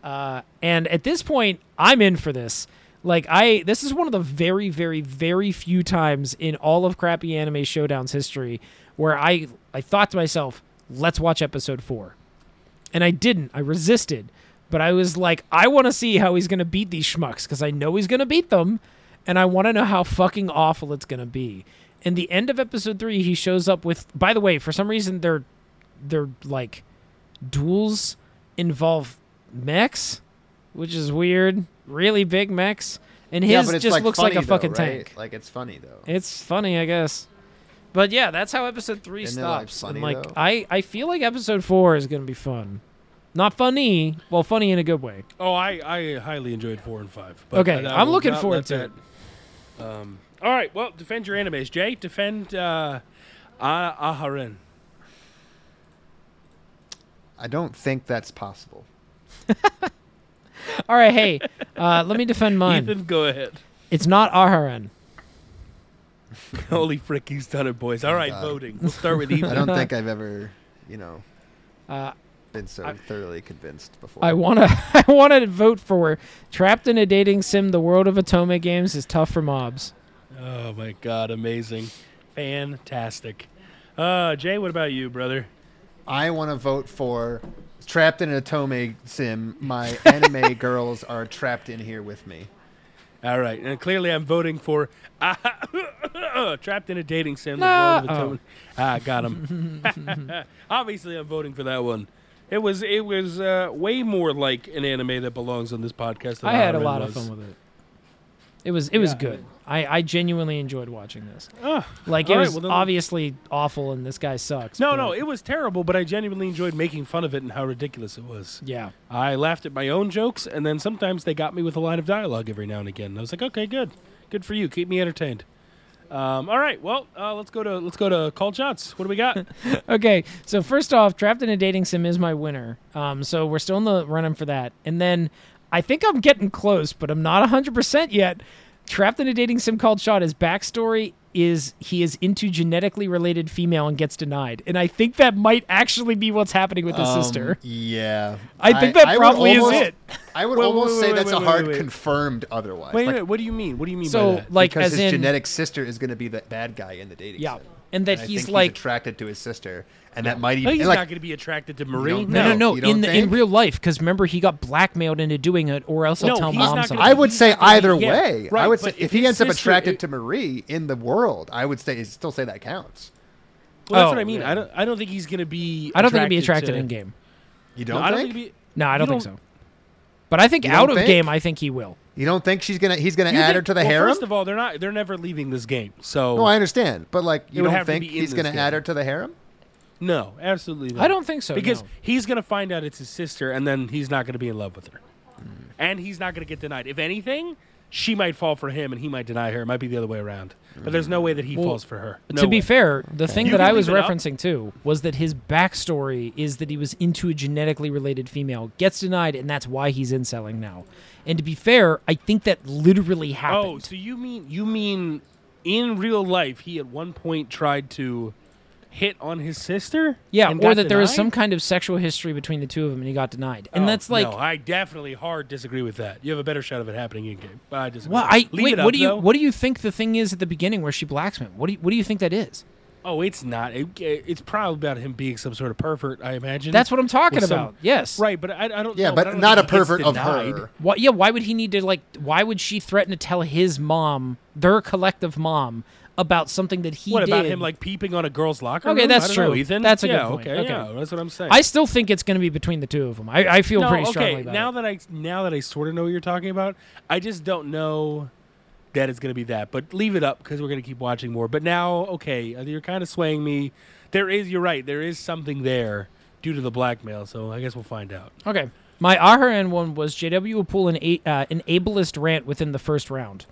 Uh, and at this point, I'm in for this. Like I, this is one of the very, very, very few times in all of crappy anime showdowns history where I, I thought to myself, "Let's watch episode four. and I didn't. I resisted, but I was like, I want to see how he's gonna beat these schmucks because I know he's gonna beat them, and I want to know how fucking awful it's gonna be. In the end of episode three, he shows up with. By the way, for some reason, their their like duels involve mechs, which is weird. Really big mechs, and his yeah, just like looks like funny a fucking right? tank. Like it's funny though. It's funny, I guess. But yeah, that's how episode three Isn't it, like, stops. funny, and like though? I, I feel like episode four is gonna be fun. Not funny, well, funny in a good way. Oh, I, I highly enjoyed four and five. But Okay, I- I I'm looking forward let to it. That- Um, all right, well, defend your animes, Jay. Defend uh, Ah- Aharen. I don't think that's possible. All right, hey, uh, let me defend mine. Ethan, go ahead. It's not Aharon. Holy frick, he's done it, boys. All right, God. voting. We'll start with Ethan. I don't think I've ever, you know, Uh, been so I- thoroughly convinced before. I wanna, I wanna vote for "Trapped in a Dating Sim: The World of Otome Games is tough for mobs." Oh my god, amazing. Fantastic. Uh, Jay, what about you, brother? I want to vote for trapped in an Otome sim. My anime girls are trapped in here with me. All right, and clearly I'm voting for Trapped in a Dating Sim. the World of Atone- Ah, got him. Obviously, I'm voting for that one. It was it was uh, way more like an anime that belongs on this podcast. Than I had a lot was. of fun with it. It was, it was Yeah. good. I, I genuinely enjoyed watching this. Ah, Like it right, was well obviously awful, and this guy sucks. no, no, it was terrible, but I genuinely enjoyed making fun of it and how ridiculous it was. yeah. I laughed at my own jokes, and then sometimes they got me with a line of dialogue every now and again. And I was like, okay, good, good for you. Keep me entertained. Um, all right, well, uh, let's go to let's go to called shots. What do we got? Okay, so first off, Trapped in a Dating Sim is my winner. Um, so we're still in the running for that. And then I think I'm getting close, but I'm not 100% yet. Trapped in a Dating Sim called Shot, is backstory is he is into genetically related female and gets denied. And I think that might actually be what's happening with his Um, sister. Yeah. I think that would probably is almost- it. I would Wait, wait, almost wait, say wait, that's wait, a hard wait. confirmed otherwise. Wait, Like, wait, what do you mean? What do you mean by So, that? like, because as his in, genetic sister is going to be the bad guy in the dating yeah, sim. and that And I he's think like, attracted to his sister, and that might No, even he's like not going to be attracted to Marie. no, no, No, no, in the, in real life, because remember he got blackmailed into doing it, or else he'll No, tell mom something. gonna- I would say not gonna be- either yeah, way. I would say if if he his ends up attracted it- to Marie in the world, I would say still say that counts. Well, that's Oh, what I mean. yeah. I don't. I don't think he's going to be. I don't think he'd be attracted to- in game. You No, don't I don't think? think. be- No, I don't think don't- so. But I think out of think? game, I think he will. You don't think she's gonna he's gonna You add think- her to the well, harem? First of all, they're not. They're never leaving this game. So no, I understand, but like you don't think he's gonna add her to the harem? No, absolutely. Not. I don't think so. because no. he's going to find out it's his sister, and then he's not going to be in love with her, Hmm. and he's not going to get denied. If anything, she might fall for him, and he might deny her. It might be the other way around. But there's no way that he Well, falls for her. No to be way. fair, the thing You that I was up. referencing too was that his backstory is that he was into a genetically related female, gets denied, and that's why he's inselling now. And to be fair, I think that literally happened. Oh, so you mean you mean in real life he at one point tried to hit on his sister? yeah, or got that there was some kind of sexual history between the two of them, and he got denied. And Oh, that's like, no, I definitely hard disagree with that. You have a better shot of it happening in game. But I disagree. well, I Leave wait. it up, what do you though. what do you think the thing is at the beginning where she blacks him? What do you, what do you think that is? Oh, it's not. It, it's probably about him being some sort of pervert. I imagine. That's what I'm talking With some- about. yes, Right, but I, I don't. Yeah, know, but I don't not a think he gets pervert of denied. her. Why, yeah, why would he need to like? Why would she threaten to tell his mom, their collective mom, about something that he did. What did? about him like peeping on a girl's locker Okay, room? that's I don't know, true. Ethan. That's a good point. Okay, Okay. yeah, that's what I'm saying. I still think it's going to be between the two of them. I, I feel no, pretty strongly okay. about Now it. that I now that I sort of know what you're talking about, I just don't know that it's going to be that. But leave it up because we're going to keep watching more. But now, okay, uh, you're kind of swaying me. There is. You're right. There is something there due to the blackmail. So I guess we'll find out. Okay, my Aharen one was JW will pull an uh, an ableist rant within the first round.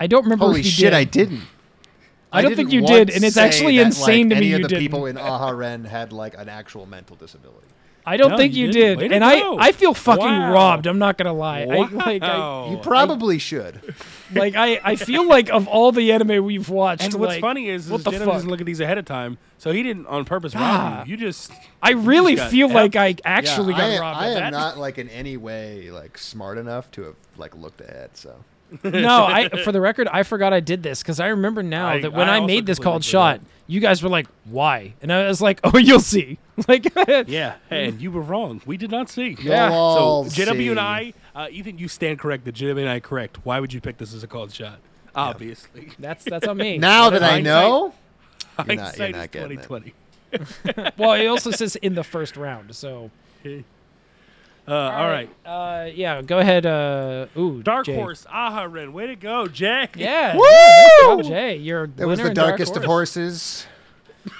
I don't remember. Holy if he shit, did. I didn't. I don't didn't think you did, and it's say actually that, insane like, to me Any of the didn't. people in Aharen had like an actual mental disability. I don't No, think you you, didn't. did, and. I I feel fucking Wow. robbed. I'm not gonna lie. I, like I, You probably should. like I, I feel like of all the anime we've watched, And what's like, funny is, what is the Jedi fuck? doesn't look at these ahead of time, so he didn't on purpose Ah. rob you. You just I really got feel effed. like I actually yeah, got I, robbed. I of am that. not like in any way like smart enough to have like looked ahead. So no, I for the record, I forgot I did this because I remember now I- that when I I, made this called forgot. shot, you guys were like, "Why?" And I was like, "Oh, you'll see." Like, yeah. And you were wrong. We did not see. Yeah. You'll So JW see. and I, uh, Ethan, you stand corrected. JW and I correct. Why would you pick this as a called shot? Obviously, that's that's on me. Now that I Hindsight- know, You're not- you're not is getting twenty twenty. well, it also says in the first round. So, Uh, all right. uh, yeah, go ahead. Uh, ooh, Dark Jay. Horse, Aharen, way to go, Jay. Yeah, Woo! yeah, nice job, Jay. You're it was the darkest of horses.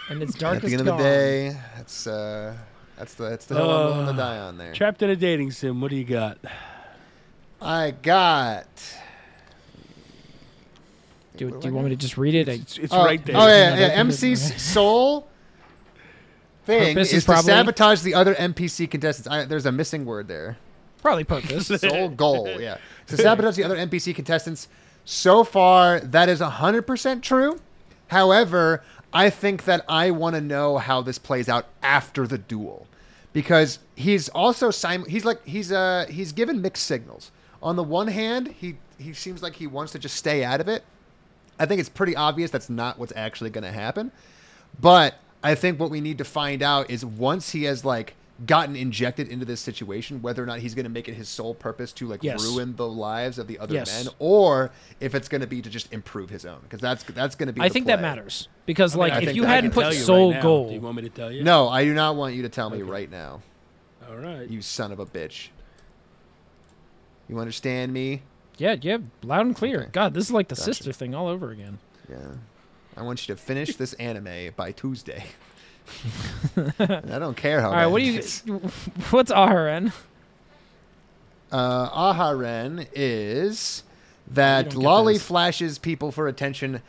and it's darkest. At the end of gone. the day, that's uh, that's the that's the hill I'm willing to die on there. Trapped in a dating sim. What do you got? I got. Do, do you want me to just read it? I, It's, it's Oh, right there. Oh yeah, Isn't yeah. MC's sole thing Purpose is, is to sabotage the other NPC contestants. I, there's a missing word there. probably purpose. Sole goal, yeah, to sabotage the other NPC contestants. So far, that is hundred percent true. However, I think that I want to know how this plays out after the duel, because he's also sim- he's like he's uh he's given mixed signals. On the one hand, he he seems like he wants to just stay out of it. I think it's pretty obvious that's not what's actually going to happen. But I think what we need to find out is once he has like gotten injected into this situation, whether or not he's going to make it his sole purpose to like Yes. ruin the lives of the other Yes. men, or if it's going to be to just improve his own, because that's that's going to be. I the think that matters because, like, I if you hadn't put sole right goal, Do you want me to tell you? No, I do not want you to tell me right now, All right. you son of a bitch. You understand me? yeah, yeah, loud and clear. Okay. God, this is like the Gotcha. sister thing all over again. Yeah. I want you to finish this anime by Tuesday. I don't care how. All right, what do you? is. What's Aharen? uh, Aharen is that loli flashes people for attention.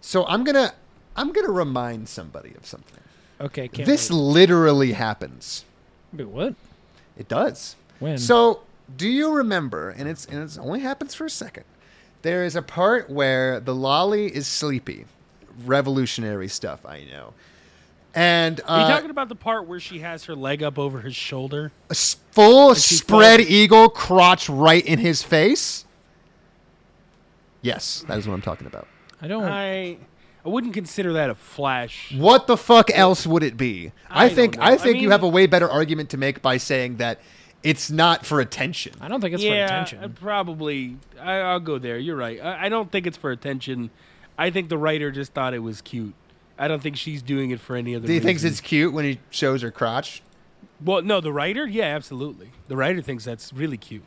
So I'm gonna I'm gonna remind somebody of something. Okay, this wait. literally happens. Wait, what? It does. When? So do you remember? And it's and it only happens for a second. There is a part where the loli is sleepy. Revolutionary stuff, I know. And uh, Are you talking about the part where she has her leg up over his shoulder? A full spread falls- eagle crotch right in his face? Yes, that is what I'm talking about. I don't. I I wouldn't consider that a flash. What the fuck else would it be? I, I think don't know. I I think you have a way better argument to make by saying that it's not for attention. I don't think it's yeah, for attention. uh, probably. I, I'll go there. You're right. I, I don't think it's for attention. I think the writer just thought it was cute. I don't think she's doing it for any other. Do you think it's cute when he shows her crotch? Well, no, the writer, yeah, absolutely. The writer thinks that's really cute.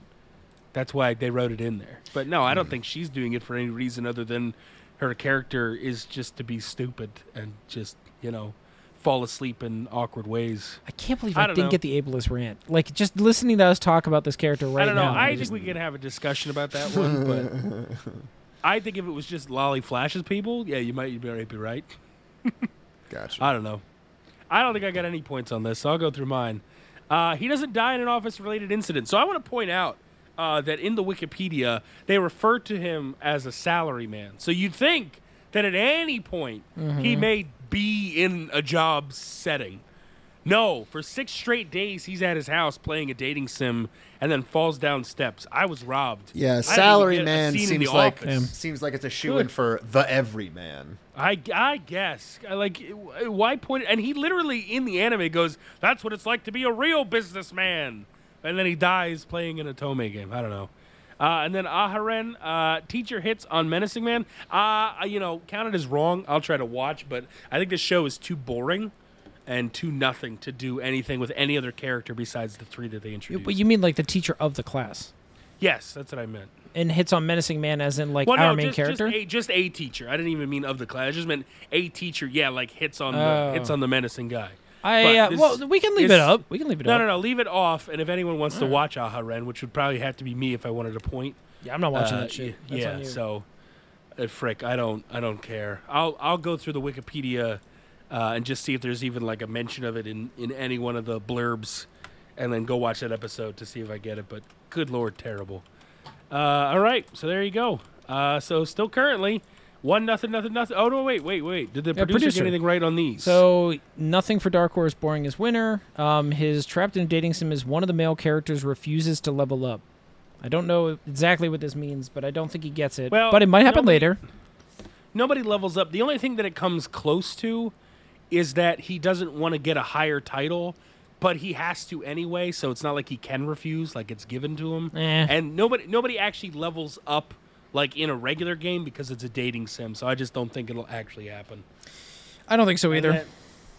That's why they wrote it in there. But no, I don't think she's doing it for any reason other than her character is just to be stupid and just, you know, fall asleep in awkward ways. I can't believe I I, didn't know. get the ableist rant. Like just listening to us talk about this character right I don't know. now. I just- think we can have a discussion about that one, but I think if it was just loli flashes people, yeah, you might, you might be right. Gotcha. I don't know. I don't think I got any points on this, so I'll go through mine. Uh, he doesn't die in an office-related incident. So I want to point out uh, that in the Wikipedia they refer to him as a salaryman. So you'd think that at any point he may be in a job setting. No, for six straight days he's at his house playing a dating sim and then falls down steps. I was robbed. Yeah, didn't salary man seems like office. seems like it's a shoe in for the everyman. I, I guess. Like, why point? And he literally in the anime goes, "That's what it's like to be a real businessman," and then he dies playing an Otome game. I don't know. Uh, and then Aharen, uh, teacher hits on Menacing Man. Uh, you know, counted as wrong. I'll try to watch, but I think this show is too boring and too nothing to do anything with any other character besides the three that they introduced. But you mean like the teacher of the class yes, that's what I meant. and hits on menacing man as in like Well, our no, main just, character? Just a, just a teacher. I didn't even mean of the class. I just meant a teacher. Yeah, like hits on Oh. the hits on the menacing guy. I but uh, this well, we can leave it up. We can leave it No, up. no, no. No. Leave it off. And if anyone wants to watch Aharen, which would probably have to be me if I wanted to point. Yeah, I'm not watching uh, that shit. That's yeah. on. So, uh, frick, I don't, I don't care. I'll, I'll go through the Wikipedia uh, and just see if there's even like a mention of it in in any one of the blurbs, and then go watch that episode to see if I get it. But good lord, terrible. Uh, all right, so there you go. Uh, so still currently one nothing nothing nothing. Oh no, wait wait wait. Did the Yeah, producer, producer. get anything right on these? So nothing for Dark Horse. Boring as winner. Um, his trapped in dating sim is one of the male characters refuses to level up. I don't know exactly what this means, but I don't think he gets it. Well, but it might happen nobody- later. nobody levels up. The only thing that it comes close to is that he doesn't want to get a higher title, but he has to anyway. So it's not like he can refuse; like it's given to him. Eh. And nobody nobody actually levels up like in a regular game because it's a dating sim. So I just don't think it'll actually happen. I don't think so either. And then,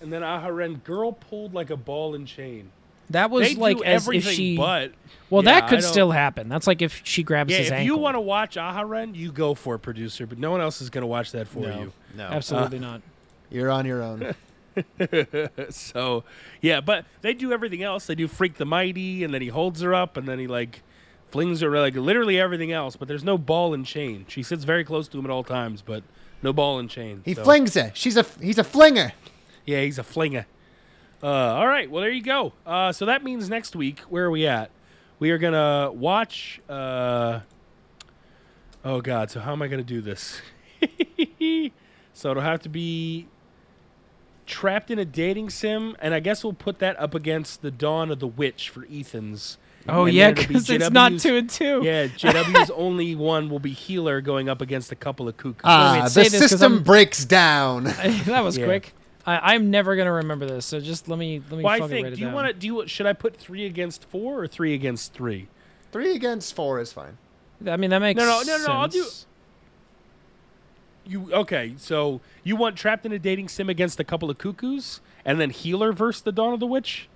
and then Aharen, girl pulled like a ball and chain. that was They like do as if she. but well, Yeah, that could still happen. That's like if she grabs Yeah, his if ankle. you want to watch Aharen, you go for it, producer. But no one else is going to watch that for you. No, absolutely uh, not. you're on your own. so yeah, but they do everything else. They do freak the mighty, and then he holds her up, and then he like flings her like literally everything else. But there's no ball and chain. She sits very close to him at all times, but no ball and chain. He So, flings her. She's a he's a flinger. Yeah, he's a flinger. Uh, all right, well there you go. Uh, so that means next week, where are we at? We are gonna watch. Uh, oh God, so how am I gonna do this? so it'll have to be trapped in a dating sim, and I guess we'll put that up against the Dawn of the Witch for Ethan's. Oh And yeah, then be because it's not two and two. Yeah, JW's only one will be healer going up against a couple of cuckoos. Ah, say the system breaks down. that was Yeah. quick. I, I'm never gonna remember this, so just let me let me. well, I think. write it Do you down. want to? Do you? Should I put three against four or three against three? Three against four is fine. I mean, that makes No, no, no, no, I'll do- You okay? So you want trapped in a dating sim against a couple of cuckoos, and then healer versus the Dawn of the Witch?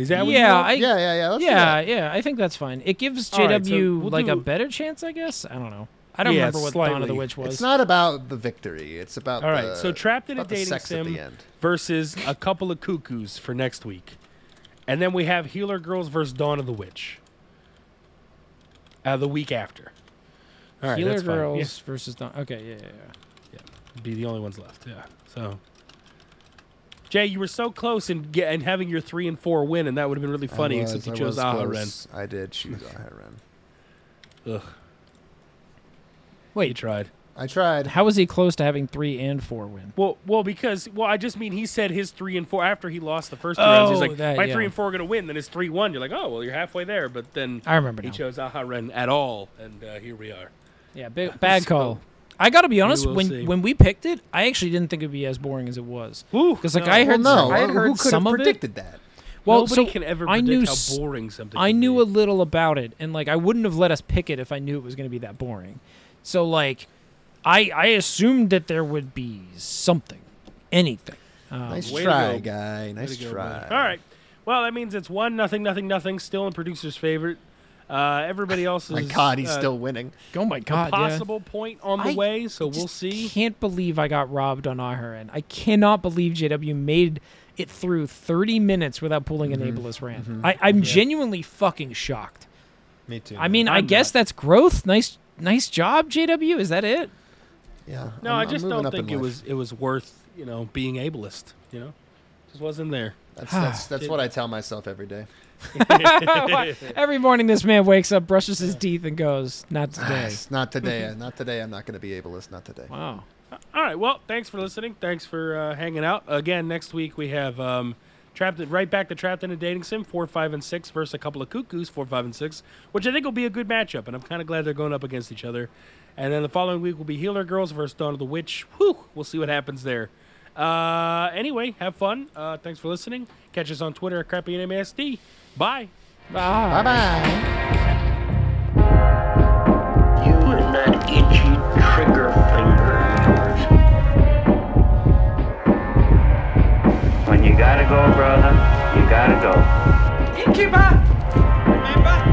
Is that what Yeah, want? I, Yeah, yeah, yeah. Let's yeah, yeah. I think that's fine. It gives All right, JW so we'll like a better chance, I guess. I don't know. I don't Yeah, remember what Dawn of the. Witch was. It's not about the victory. It's about All right, the- so trapped in a about the dating sex at sim the end. versus a couple of cuckoos for next week, and then we have healer girls versus Dawn of the Witch. Uh, the week after. All right, Healer that's fine. Yeah. girls versus Dawn. Okay, yeah, yeah, yeah. be the only ones left. Yeah. So, Jay, you were so close in get, and having your three and four win, and that would have been really funny. Was- except you I chose was Aharen. I did choose Aharen. Ugh. Wait. you tried. I tried. How was he close to having three and four win? Well, well, because well, I just mean he said his three and four after he lost the first two rounds. He's Oh, like, that, my yeah. three and four are gonna win. Then it's three one. You're like, oh well, you're halfway there. But then I remember he now. chose Aharen at all, and uh, here we are. Yeah, big, bad So, call. I gotta be honest. When see. when we picked it, I actually didn't think it'd be as boring as it was. Because like no. I heard, well, no. I had who could some have of it. predicted that? Well, Nobody so can ever I predict knew how boring something. I knew be. a little about it, and like I wouldn't have let us pick it if I knew it was going to be that boring. So like, I I assumed that there would be something, anything. Um, Nice try, go. guy. Nice to go, try. buddy. All right. Well, that means it's one nothing, nothing, nothing. Still in producer's favorite. Uh, everybody else is. My God, he's uh, still winning. oh my a god, yeah. possible point on the I way. So we'll see. Can't believe I got robbed on Aharen. I cannot believe JW made it through 30 minutes without pulling Mm-hmm. an ableist rant. I, I'm genuinely fucking shocked. Me too. I mean, i I'm guess not. that's growth. Nice, nice job, JW. Is that it? yeah. No, I'm- i just don't think it life. was it was worth you know being ableist. You know, just wasn't there. That's that's, that's what I tell myself every day. Every morning, this man wakes up, brushes his teeth, and goes, "Not today." Yes, not today. not today. I'm not going to be able ableist. Not today. Wow. All right. Well, thanks for listening. Thanks for uh, hanging out. Again, next week we have um, trapped right back to trapped in a dating sim four, five, and six versus a couple of cuckoos four, five, and six, which I think will be a good matchup, and I'm kind of glad they're going up against each other. And then the following week will be Healer Girls versus Dawn of the Witch. Whew, we'll see what happens there. Uh, anyway, have fun. Uh, thanks for listening. Catch us on Twitter at Crappy NMASD. Bye. Bye bye. You and that itchy trigger finger of yours. When you gotta go, brother, you gotta go. Innkeeper! Remember, get the sheriff!